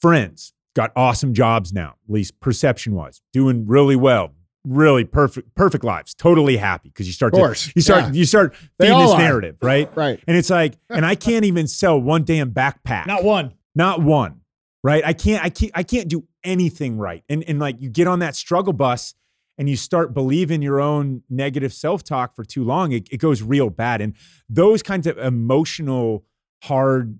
Friends, got awesome jobs now, at least perception wise, doing really well, really perfect, perfect lives, totally happy because you start Of course, to you start yeah. you start They feeding all this are. narrative, right? Right. And it's like, and I can't even sell one damn backpack. Not one. Not one. Right. I can't, I can't, I can't do anything right. And and like you get on that struggle bus and you start believing your own negative self-talk for too long, it, it goes real bad. And those kinds of emotional, hard,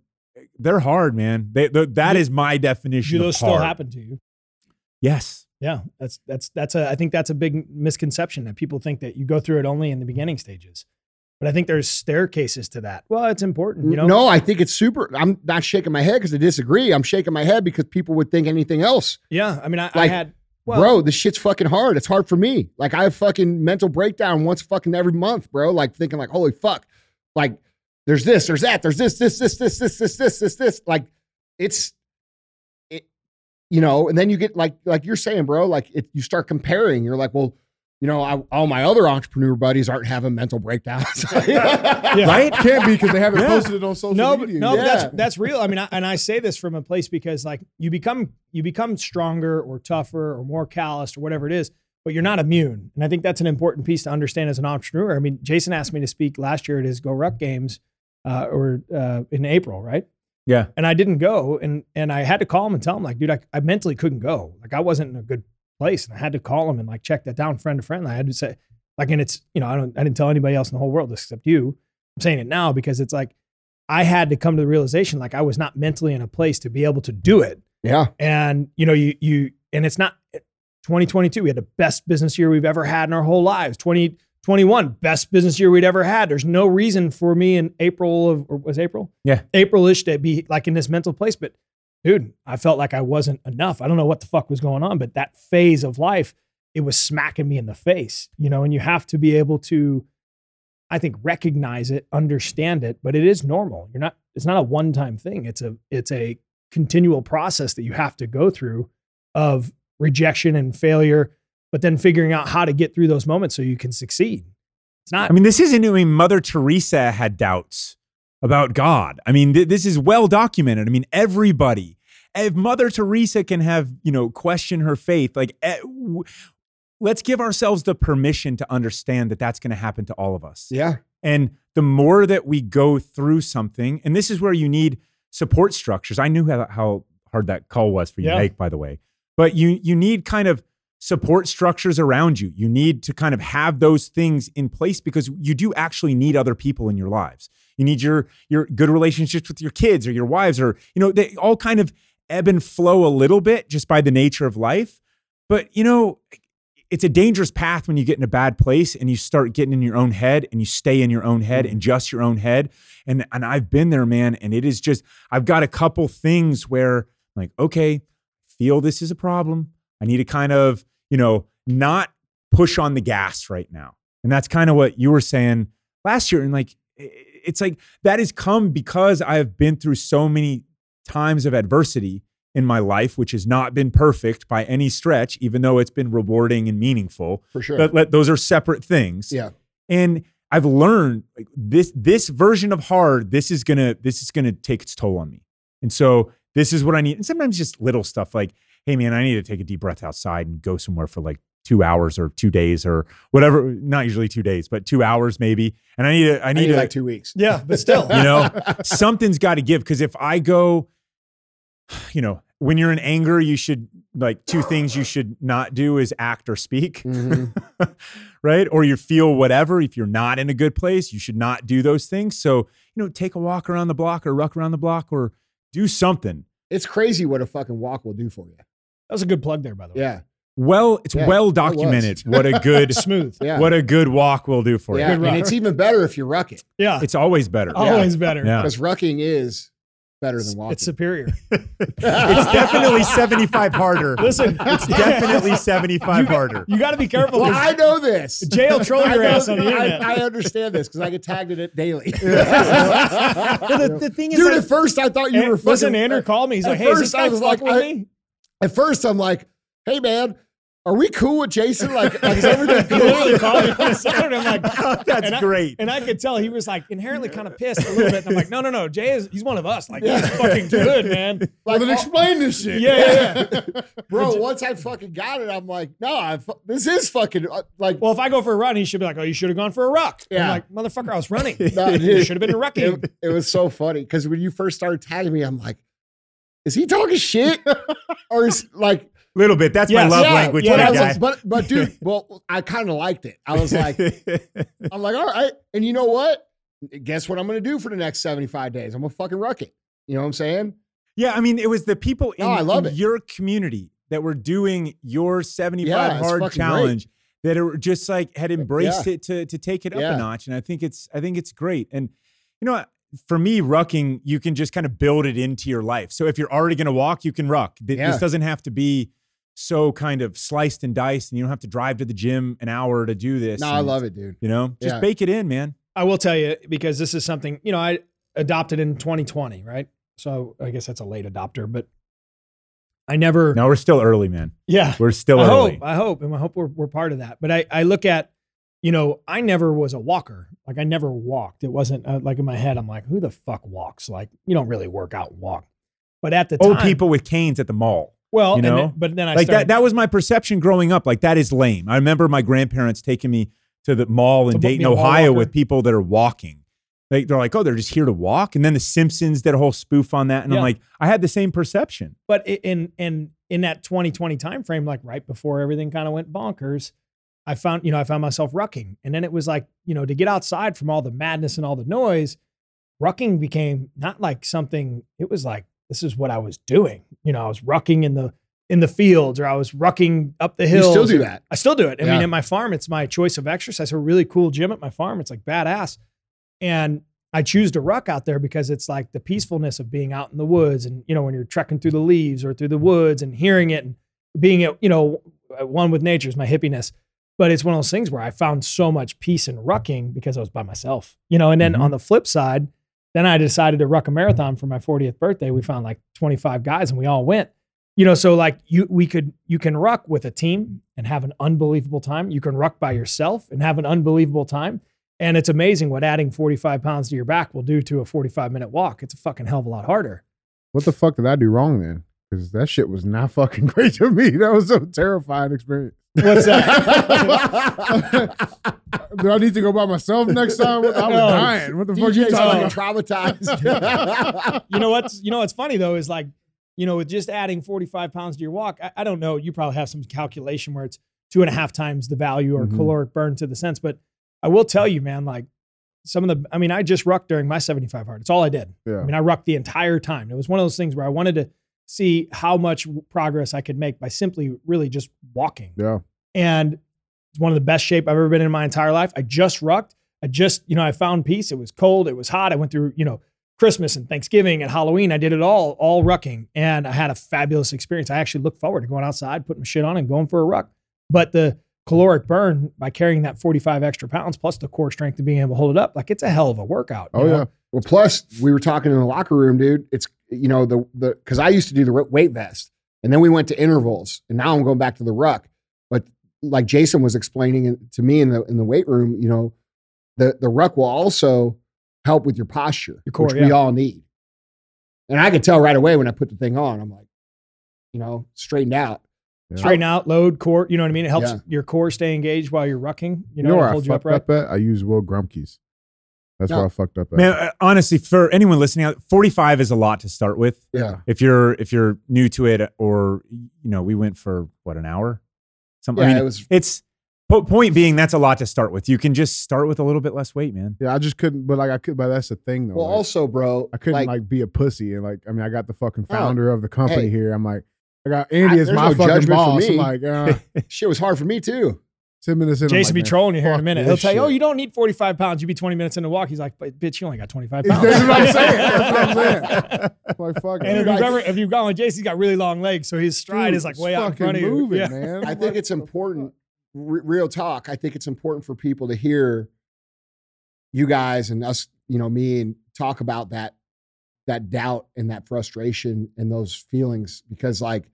they're hard, man. They, th- that is my definition. Do of those still happen to you? Yes. Yeah, that's that's that's a. I think that's a big misconception that people think that you go through it only in the beginning stages. But I think there's staircases to that. Well, it's important, you know. no, I think it's super. I'm not shaking my head because I disagree. I'm shaking my head because people would think anything else. Yeah, I mean, I, I had well, bro, this shit's fucking hard. It's hard for me. Like I have fucking mental breakdown once fucking every month, bro. Like thinking like, holy fuck. Like there's this, there's that, there's this, this, this, this, this, this, this, this, this. Like it's it, you know, and then you get like like you're saying, bro, like if you start comparing. You're like, well, you know, I, all my other entrepreneur buddies aren't having mental breakdowns. Yeah. Right? Can't be because they haven't Yeah. posted it on social no, but, media. no, yet. but Yeah. that's that's real. I mean, I, and I say this from a place because like you become you become stronger or tougher or more calloused or whatever it is, but you're not immune. And I think that's an important piece to understand as an entrepreneur. I mean, Jason asked me to speak last year at his GoRuck Games, uh, or uh, in April, right? Yeah. and I didn't go, and and I had to call him and tell him like, dude, I, I mentally couldn't go. Like I wasn't in a good place, and I had to call him and like check that down friend to friend. I had to say like, and it's you know I don't I didn't tell anybody else in the whole world except you. I'm saying it now because it's like I had to come to the realization like I was not mentally in a place to be able to do it, yeah. and you know you you and it's not 2022. We had the best business year we've ever had in our whole lives. 2021 best business year we'd ever had. There's no reason for me in April of or was April Yeah. April-ish to be like in this mental place, but dude, I felt like I wasn't enough. I don't know what the fuck was going on, but that phase of life, it was smacking me in the face, you know, and you have to be able to, I think, recognize it, understand it, but it is normal. You're not, it's not a one-time thing. It's a, it's a continual process that you have to go through of rejection and failure, but then figuring out how to get through those moments so you can succeed. It's not, I mean, this isn't. I mean, Mother Teresa had doubts about God. I mean, th- this is well documented. I mean, everybody. If Mother Teresa can have, you know, question her faith, like, eh, w- let's give ourselves the permission to understand that that's going to happen to all of us. Yeah. And the more that we go through something, and this is where you need support structures. I knew how, how hard that call was for you Yeah. to make, by the way. But you you need kind of support structures around you. You need to kind of have those things in place because you do actually need other people in your lives. You need your your good relationships with your kids or your wives or you know they all kind of ebb and flow a little bit just by the nature of life. But you know, it's a dangerous path when you get in a bad place and you start getting in your own head and you stay in your own head mm-hmm. and just your own head. And and I've been there, man. And it is just I've got a couple things where like, okay, feel this is a problem. I need to kind of, you know, not push on the gas right now. And that's kind of what you were saying last year. And like, it's like that has come because I have been through so many times of adversity in my life, which has not been perfect by any stretch, even though it's been rewarding and meaningful. For sure. But let, those are separate things. yeah. And I've learned like, this this version of hard. This is gonna this is gonna take its toll on me. And so this is what I need. And sometimes just little stuff like, hey man, I need to take a deep breath outside and go somewhere for like two hours or two days or whatever. Not usually two days, but two hours maybe. And I need to I I need, need to like two weeks. yeah, but still, you know something's got to give because if i go you know when you're in anger you should like two things you should not do is act or speak Mhm. right or you feel whatever if you're not in a good place you should not do those things so you know take a walk around the block or ruck around the block or do something It's crazy what a fucking walk will do for you. That was a good plug there, by the way. Yeah. well it's Yeah, well it documented what a good Smooth. Yeah. what a good walk will do for yeah. you And it's even better if you ruck it Yeah. it's always better always better. yeah because rucking is better than walking. It's superior. it's definitely 75 harder Listen, it's definitely 75 harder You got to be careful. well, 'cause I know this. Jail will troll I your ass on the internet. I, understand this because I get tagged in it daily. Well, the, the thing is, Dude, I- at first I thought you And- were fucking. listen, Andrew called me. He's like, "Hey, is this first guy I was like, with I- me?" At first I'm like, hey man, Are we cool with Jason? Like, like is everything He literally cool? called me on the Saturday. I'm like, That's and I- great. and I could tell he was like inherently kind of pissed a little bit. And I'm like, no, no, no. Jay is he's one of us. Like Yeah. he's fucking good, man. Well, Like, then oh, explain this shit. Yeah, yeah, yeah. bro, once I fucking got it, I'm like, no, I this is fucking uh, like. Well, if I go for a run, he should be like, oh, you should have gone for a ruck. I'm Yeah. like, motherfucker, I was running. no, You should have been rucking. It, it was so funny because when you first started tagging me, I'm like, is he talking shit or is like? a little bit. That's Yes. my love yeah, language. but, yeah, I was guy. like, but but dude, well, I kind of liked it. I was like, I'm like, all right. And you know what? Guess what I'm going to do for the next 75 days? I'm going to fucking ruck it. You know what I'm saying? Yeah, I mean, it was the people in, No, I love in your community that were doing your 75 Yeah, hard fucking challenge that are just like had embraced Yeah. it to to take it up Yeah. a notch. And I think it's I think it's great. And you know, for me, rucking, you can just kind of build it into your life. So if you're already gonna walk, you can ruck. Th- Yeah. This doesn't have to be so kind of sliced and diced, and you don't have to drive to the gym an hour to do this. No, I love it, dude. You know, just Yeah. bake it in, man. I will tell you because this is something, you know, I adopted in 2020, right? So I guess that's a late adopter, but I never, No, we're still early, man. yeah, We're still I early. hope, I hope, and I hope we're, we're part of that. But I, I look at, you know, I never was a walker. Like I never walked. It wasn't uh, like in my head. I'm like, who the fuck walks? Like you don't really work out and walk. But at the Old time, people with canes at the mall. well, you and know? then- but then I like started, that that was my perception growing up like that is lame i remember my grandparents taking me to the mall in dayton be a mall ohio with people that are walking like they're like oh they're just here to walk and then the simpsons did a whole spoof on that and i'm like i had the same perception but in in in that 2020 timeframe, like right before everything kind of went bonkers, I found you know I found myself rucking, and then it was like you know to get outside from all the madness and all the noise, rucking became not like something. It was like this is what I was doing. You know, I was rucking in the in the fields, or I was rucking up the hill. You still do that. I still do it. I mean, Yeah. at my farm, it's my choice of exercise. A really cool gym at my farm. It's like badass. And I choose to ruck out there because it's like the peacefulness of being out in the woods and, you know, when you're trekking through the leaves or through the woods and hearing it and being, at, you know, one with nature is my hippiness. But it's one of those things where I found so much peace in rucking because I was by myself, you know. And then Mhm. on the flip side, then I decided to ruck a marathon for my 40th birthday. We found like 25 guys and we all went you know so like you we could you can ruck with a team and have an unbelievable time you can ruck by yourself and have an unbelievable time and it's amazing what adding 45 pounds to your back will do to a 45 minute walk it's a fucking hell of a lot harder What the fuck did I do wrong then? Because that shit was not fucking great to me. That was a terrifying experience. What's that Do I need to go by myself next time? I was No. dying. What the fuck you talking fucking about? traumatized. you know what's you know what's funny though is like you know with just adding 45 pounds to your walk I, I don't know you probably have some calculation where it's two and a half times the value or Mhm. caloric burn to the sense but i will tell you man like some of the i mean i just rucked during my 75 hard it's all i did Yeah. I mean, I rucked the entire time. It was one of those things where I wanted to see how much progress I could make by simply really just walking. Yeah. And it's one of the best shape I've ever been in my entire life. I just rucked. I just, you know, I found peace. It was cold. It was hot. I went through, you know, Christmas and Thanksgiving and Halloween. I did it all, all rucking. And I had a fabulous experience. I actually look forward to going outside, putting my shit on and going for a ruck. But the caloric burn by carrying that 45 extra pounds plus the core strength of being able to hold it up, like it's a hell of a workout. Oh know? yeah. Well, plus we were talking in the locker room, dude. It's you know the the because I used to do the weight vest, and then we went to intervals, and now I'm going back to the ruck. But like Jason was explaining it to me in the in the weight room, you know, the the ruck will also help with your posture, Your core, which we all need. And I could tell right away when I put the thing on, I'm like, you know, straightened out. Yeah. straighten out, load, core. You know what I mean? It helps Yeah. your core stay engaged while you're rucking. You You know, know to I hold you fucked upright. up at? I used Will Grumpke's. That's No. where I fucked up at. man uh, honestly for anyone listening out 45 is a lot to start with Yeah. if you're if you're new to it or you know we went for what an hour something Yeah, I mean, it was it's po- point being that's a lot to start with you can just start with a little bit less weight man yeah, I just couldn't. But like I could. But that's the thing though. well. like, Also, bro, I couldn't like, like, be a pussy and like. I mean, I got the fucking Oh, founder of the company hey. here. I'm like, I got Andy I- as my no fucking judgment for boss. I'm like, uh, shit was hard for me too. Ten minutes in. Jason like, be trolling you here in a minute. He'll this tell you, "Oh, you don't need 45 pounds. You'd be 20 minutes in the walk." He's like, "But bitch, you only got 25 That's pounds." what I'm saying. That's what I'm saying. Like, fuck And if Like- you've ever, if you've gone with Jason's got really long legs, so his stride Dude, is like way out in front of you. moving, yeah. man. I think it's important. re- real talk. I think it's important for people to hear you guys and us, you know, me, and talk about that that doubt and that frustration and those feelings because, like,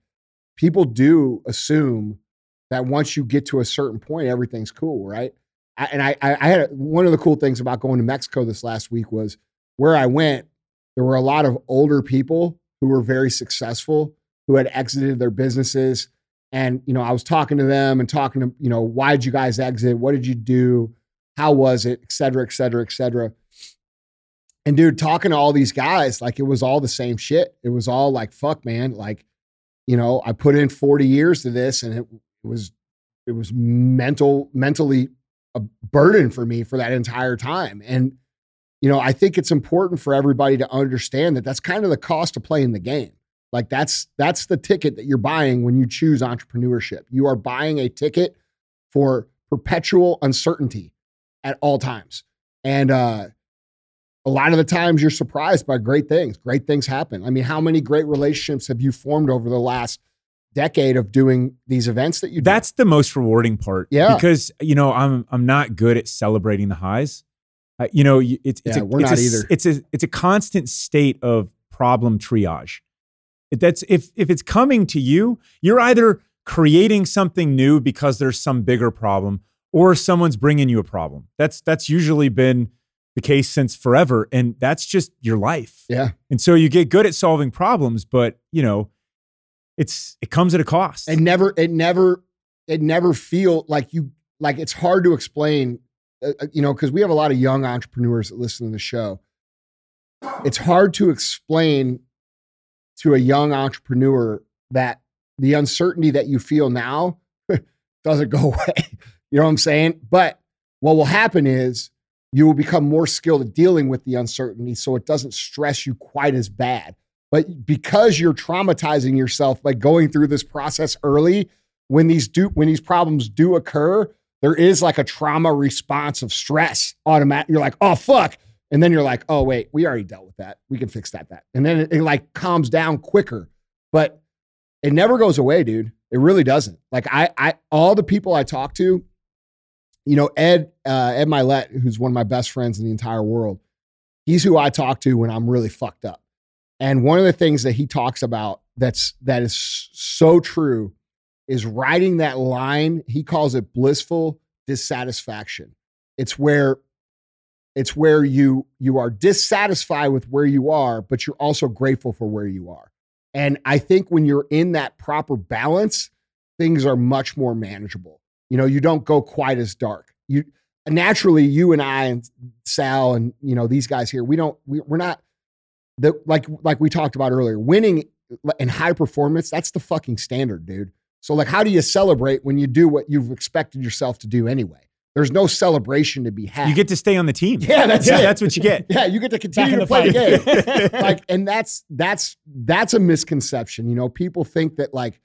people do assume that once you get to a certain point, everything's cool, right? I, and I, I had a, one of the cool things about going to Mexico this last week was where I went. There were a lot of older people who were very successful who had exited their businesses, and you know I was talking to them and talking to you know why did you guys exit? What did you do? How was it? Et cetera, et cetera, et cetera. And dude, talking to all these guys, like it was all the same shit. It was all like, fuck, man. Like, you know, I put in 40 years to this and it, it was, it was mental, mentally a burden for me for that entire time. And, you know, I think it's important for everybody to understand that that's kind of the cost of playing the game. Like that's, that's the ticket that you're buying when you choose entrepreneurship. You are buying a ticket for perpetual uncertainty at all times. And, uh, a lot of the times you're surprised by great things. Great things happen. I mean, how many great relationships have you formed over the last decade of doing these events that you do? That's the most rewarding part. Yeah. Because, you know, I'm I'm not good at celebrating the highs. Uh, you know, it's, it's Yeah, a, we're it's not a either. It's a it's a constant state of problem triage. It- That's if if it's coming to you, you're either creating something new because there's some bigger problem, or someone's bringing you a problem. That's that's usually been the case since forever, and that's just your life. yeah. And so you get good at solving problems, but you know, it's it comes at a cost. It never, it never, it never feel like you, like it's hard to explain, uh, uh, you know, because we have a lot of young entrepreneurs that listen to the show. It's hard to explain to a young entrepreneur that the uncertainty that you feel now doesn't go away. You know what I'm saying? But what will happen is you will become more skilled at dealing with the uncertainty so it doesn't stress you quite as bad. But because you're traumatizing yourself by going through this process early, when these do when these problems do occur, there is like a trauma response of stress automatic. You're like, oh fuck. And then you're like, oh wait, we already dealt with that. We can fix that. That. And then it, it like calms down quicker. But it never goes away, dude. It really doesn't. Like I I all the people I talk to, you know, Ed, uh, Ed Mylett, who's one of my best friends in the entire world, he's who I talk to when I'm really fucked up. And one of the things that he talks about that's that is so true is riding that line. He calls it blissful dissatisfaction. It's where it's where you you are dissatisfied with where you are, but you're also grateful for where you are. And I think when you're in that proper balance, things are much more manageable. You know, you don't go quite as dark. You naturally, you and I and Sal and you know these guys here, we don't we, we're not the like like we talked about earlier. Winning and high performance, that's the fucking standard, dude. So like, how do you celebrate when you do what you've expected yourself to do anyway? There's no celebration to be had. you get to stay on the team. yeah, that's yeah, it. that's what you get. Yeah, you get to continue in to the play the game. like, and that's that's that's a misconception. You know, people think that like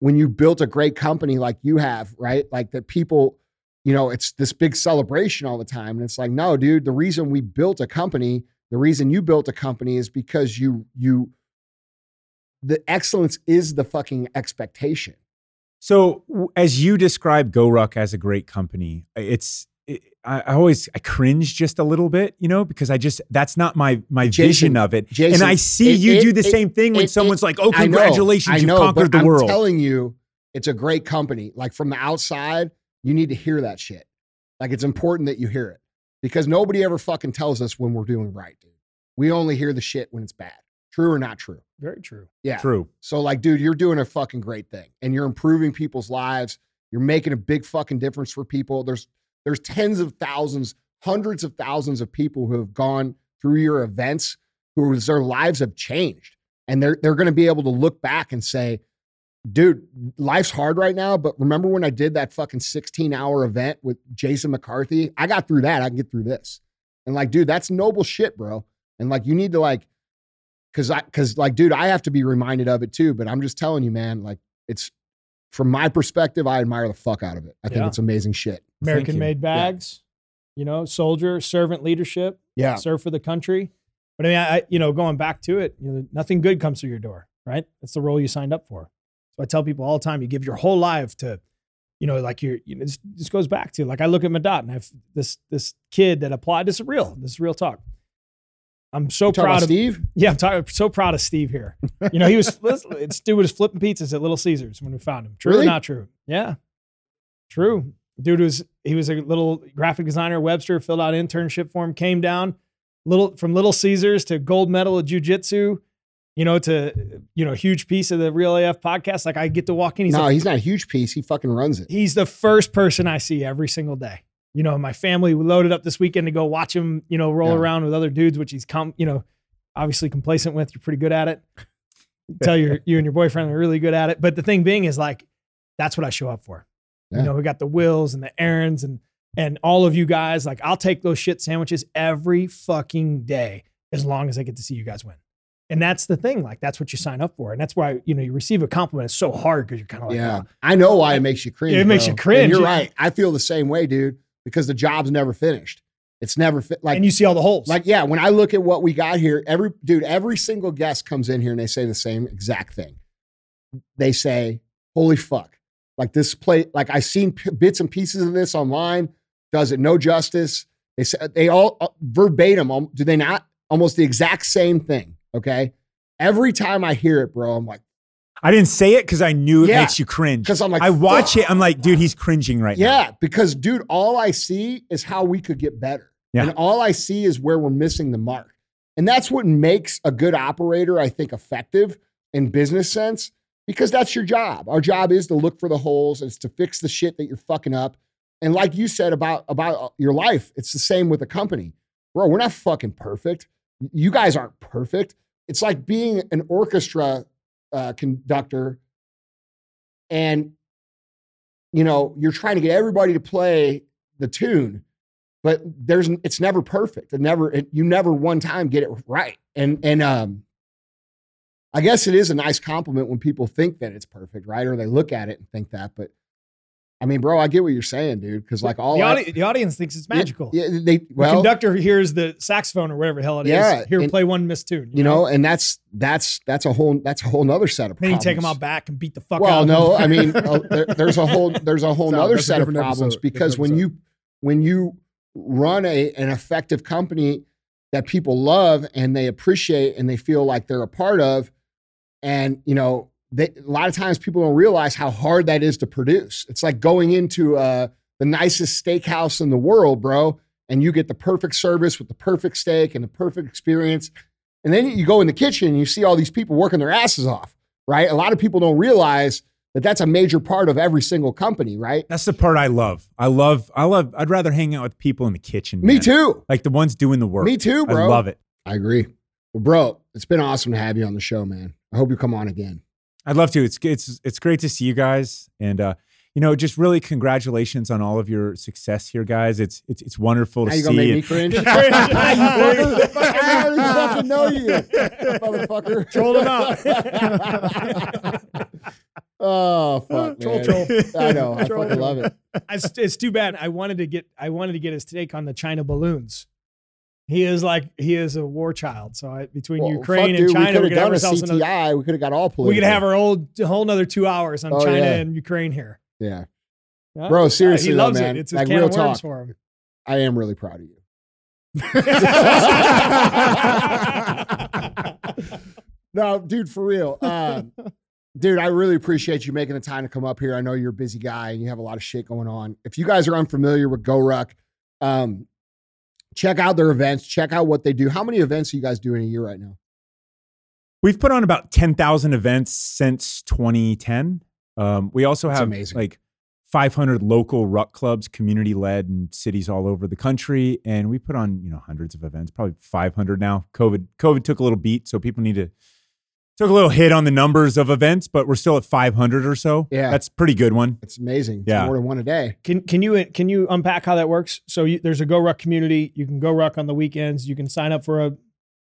when you built a great company like you have, right? Like that people, you know, it's this big celebration all the time. And it's like, no, dude, the reason we built a company, the reason you built a company is because you you the excellence is the fucking expectation. So, as you describe GoRuck as a great company, it's it, I, I always I cringe just a little bit, you know, because I just that's not my my Jason, vision of it. Jason, and I see it- you it- do the same thing when someone's like, "Oh, I know, congratulations, I you know, conquered but the world." I'm telling you, it's a great company. Like from the outside, you need to hear that shit. Like it's important that you hear it because nobody ever fucking tells us when we're doing right, dude. We only hear the shit when it's bad. True or not true? Very true. Yeah. True. So like, dude, you're doing a fucking great thing and you're improving people's lives. You're making a big fucking difference for people. There's there's tens of thousands, hundreds of thousands of people who have gone through your events whose their lives have changed. And they're they're gonna be able to look back and say, dude, life's hard right now. But remember when I did that fucking 16 hour event with Jason McCarthy? I got through that. I can get through this. And like, dude, that's noble shit, bro. And like, you need to like, cause I, cause like, dude, I have to be reminded of it too. But I'm just telling you, man, like, it's from my perspective, I admire the fuck out of it. I think Yeah. it's amazing shit. American made bags, you know, soldier, servant leadership, Yeah. serve for the country. But I mean, I, you know, going back to it, you know, nothing good comes through your door, right? That's the role you signed up for. So I tell people all the time, you give your whole life to, you know, like you're, you know, this, this goes back to like I look at Madot and I have this this kid that applied. This is real. This is real talk. I'm so proud of Steve. Yeah, I'm talking, so proud of Steve here. You know, he was this dude was flipping pizzas at Little Caesars when we found him. True Really? or not true? Yeah. True. Dude was he was a little graphic designer, Webster, filled out internship form, came down little from Little Caesars to gold medal of jujitsu, you know, to you know, huge piece of the Real AF podcast. Like I get to walk in. He's no, like, he's not a huge piece. He fucking runs it. he's the first person I see every single day. You know, my family loaded up this weekend to go watch him, you know, roll Yeah. around with other dudes, which he's come, you know, obviously complacent with. You're pretty good at it. Tell your you and your boyfriend are really good at it. But the thing being is like, that's what I show up for. Yeah. You know, we got the wills and the errands and and all of you guys. Like, I'll take those shit sandwiches every fucking day as long as I get to see you guys win. And that's the thing. Like, that's what you sign up for. And that's why, you know, you receive a compliment. It's so hard because you're kind of like, yeah, oh, I know why it makes you cringe. It makes you cringe. And you're right. I feel the same way, dude, because the job's never finished. It's never fit. Like and you see all the holes. Like, yeah, when I look at what we got here, every dude, every single guest comes in here and they say the same exact thing. They say, "Holy fuck!" Like this play, like I seen p- bits and pieces of this online. Does it no justice? They say they all uh, verbatim. Um, do they not? Almost the exact same thing. Okay. Every time I hear it, bro, I'm like, I didn't say it because I knew it Yeah. makes you cringe. because I'm like, I watch fuck. it. I'm like, dude, he's cringing right now. Yeah, because dude, all I see is how we could get better. Yeah. And all I see is where we're missing the mark. And that's what makes a good operator, I think, effective in business sense, because that's your job. Our job is to look for the holes, it's to fix the shit that you're fucking up. And like you said about, about uh, your life, it's the same with a company. Bro, we're not fucking perfect. You guys aren't perfect. It's like being an orchestra uh, conductor and you know you're trying to get everybody to play the tune but there's it's never perfect. It never it, you never one time get it right. And and um i guess it is a nice compliment when people think that it's perfect right? Or they look at it and think that but i mean bro i get what you're saying dude because like all the, I- the audience thinks it's magical. yeah, they the conductor hears the saxophone or whatever the hell it is. Yeah, Here, and- play one missed tune. you know and that's that's that's a whole that's a whole nother set of then you problems take them out back and beat the fuck out. well of no them. i mean uh, there, there's a whole there's a whole No, nother set of problems episode, because when episode. you when you run a an effective company that people love and they appreciate and they feel like they're a part of and you know they, a lot of times people don't realize how hard that is to produce it's like going into uh, the nicest steakhouse in the world bro and you get the perfect service with the perfect steak and the perfect experience and then you go in the kitchen and you see all these people working their asses off right a lot of people don't realize that that's a major part of every single company right That's the part I love. I love, I love, I'd rather hang out with people in the kitchen. me man. too Like the ones doing the work. me too bro I love it. I agree. Well, bro, it's been awesome to have you on the show, man. I hope you come on again. I'd love to. It's it's it's great to see you guys, and uh, you know, just really congratulations on all of your success here, guys. It's it's it's wonderful to Now you see. gonna make and- me cringe? you Cringe. Fucking I already fucking know you, motherfucker. Trolled him out. oh fuck, Troll, man. troll. I know. I Troll. fucking love it. it's, it's too bad. I wanted to get I wanted to get his take on the China balloons. He is like he is a war child. So I, between Well, Ukraine fuck, and dude, China, we could have done a ourselves another. CTI. We could have got all political. We could have our old whole another two hours on Oh, China yeah. and Ukraine here. Yeah, Yeah. Bro, Yeah, seriously he though, man. it. It's Like, real talk. for him. I am really proud of you. no, dude, for real. Um, dude, I really appreciate you making the time to come up here. I know you're a busy guy and you have a lot of shit going on. If you guys are unfamiliar with GoRuck, um, check out their events. Check out what they do. How many events are you guys doing a year right now? We've put on about 10,000 events since 2010. Um, we also have amazing. like 500 local ruck clubs, community led in cities all over the country. And we put on, you know, hundreds of events, probably 500 now. COVID, COVID took a little beat. So people need to, took a little hit on the numbers of events, but we're still at 500 or so. Yeah. That's a pretty good one. It's amazing. It's Yeah. more than one a day. Can can you can you unpack how that works? So you, there's a GoRuck community. You can go ruck on the weekends. You can sign up for a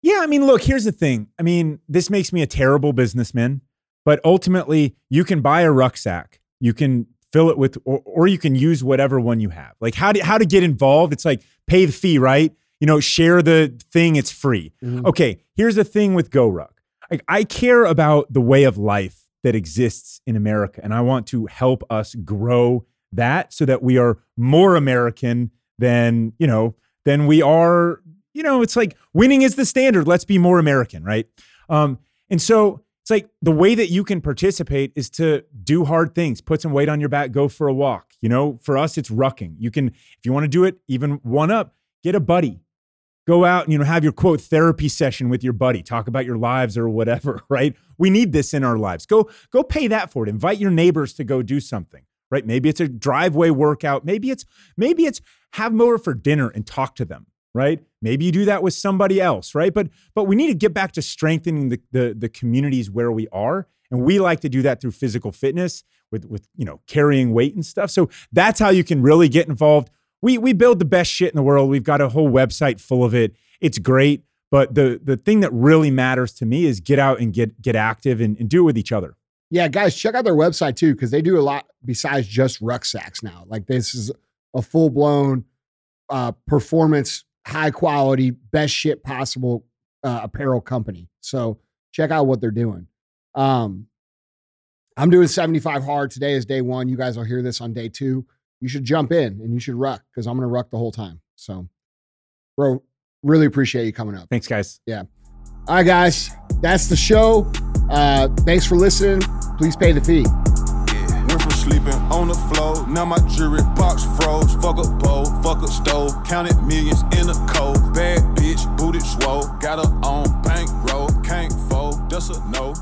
Yeah, I mean, look, here's the thing. I mean, this makes me a terrible businessman, but ultimately, you can buy a rucksack. You can fill it with, or, or you can use whatever one you have. Like how to how to get involved? It's like pay the fee, right? You know, share the thing. It's free. Mhm. Okay, here's the thing with GoRuck. Like I care about the way of life that exists in America, and I want to help us grow that so that we are more American than you know than we are. You know, it's like winning is the standard. Let's be more American, right? Um, and so it's like the way that you can participate is to do hard things, put some weight on your back, go for a walk. You know, for us, it's rucking. You can, if you want to do it, even one up, get a buddy. Go out and you know have your quote therapy session with your buddy. Talk about your lives or whatever, right? We need this in our lives. Go go pay that for it. Invite your neighbors to go do something, right? Maybe it's a driveway workout. Maybe it's maybe it's have over for dinner and talk to them right? Maybe you do that with somebody else, right? But but we need to get back to strengthening the the, the communities where we are. And we like to do that through physical fitness with with you know carrying weight and stuff. So that's how you can really get involved. We we build the best shit in the world. We've got a whole website full of it. It's great. But the the thing that really matters to me is get out and get get active and, and do it with each other. Yeah, guys, check out their website too, because they do a lot besides just rucksacks now. Like this is a full blown uh, performance high quality, best shit possible uh, apparel company. So check out what they're doing. Um, I'm doing 75 hard. Today is day one. You guys will hear this on day two. You should jump in and you should ruck because I'm going to ruck the whole time. So, bro, really appreciate you coming up. Thanks, guys. Yeah. All right, guys. That's the show. Uh, thanks for listening. Please pay the fee Yeah. Ripper sleeping on the floor. Now my jewelry box froze. Fuck a bowl, fuck a stove. Counted millions in a cold. Bad bitch, booted swole. Got her on bankroll. Can't fold, just a no.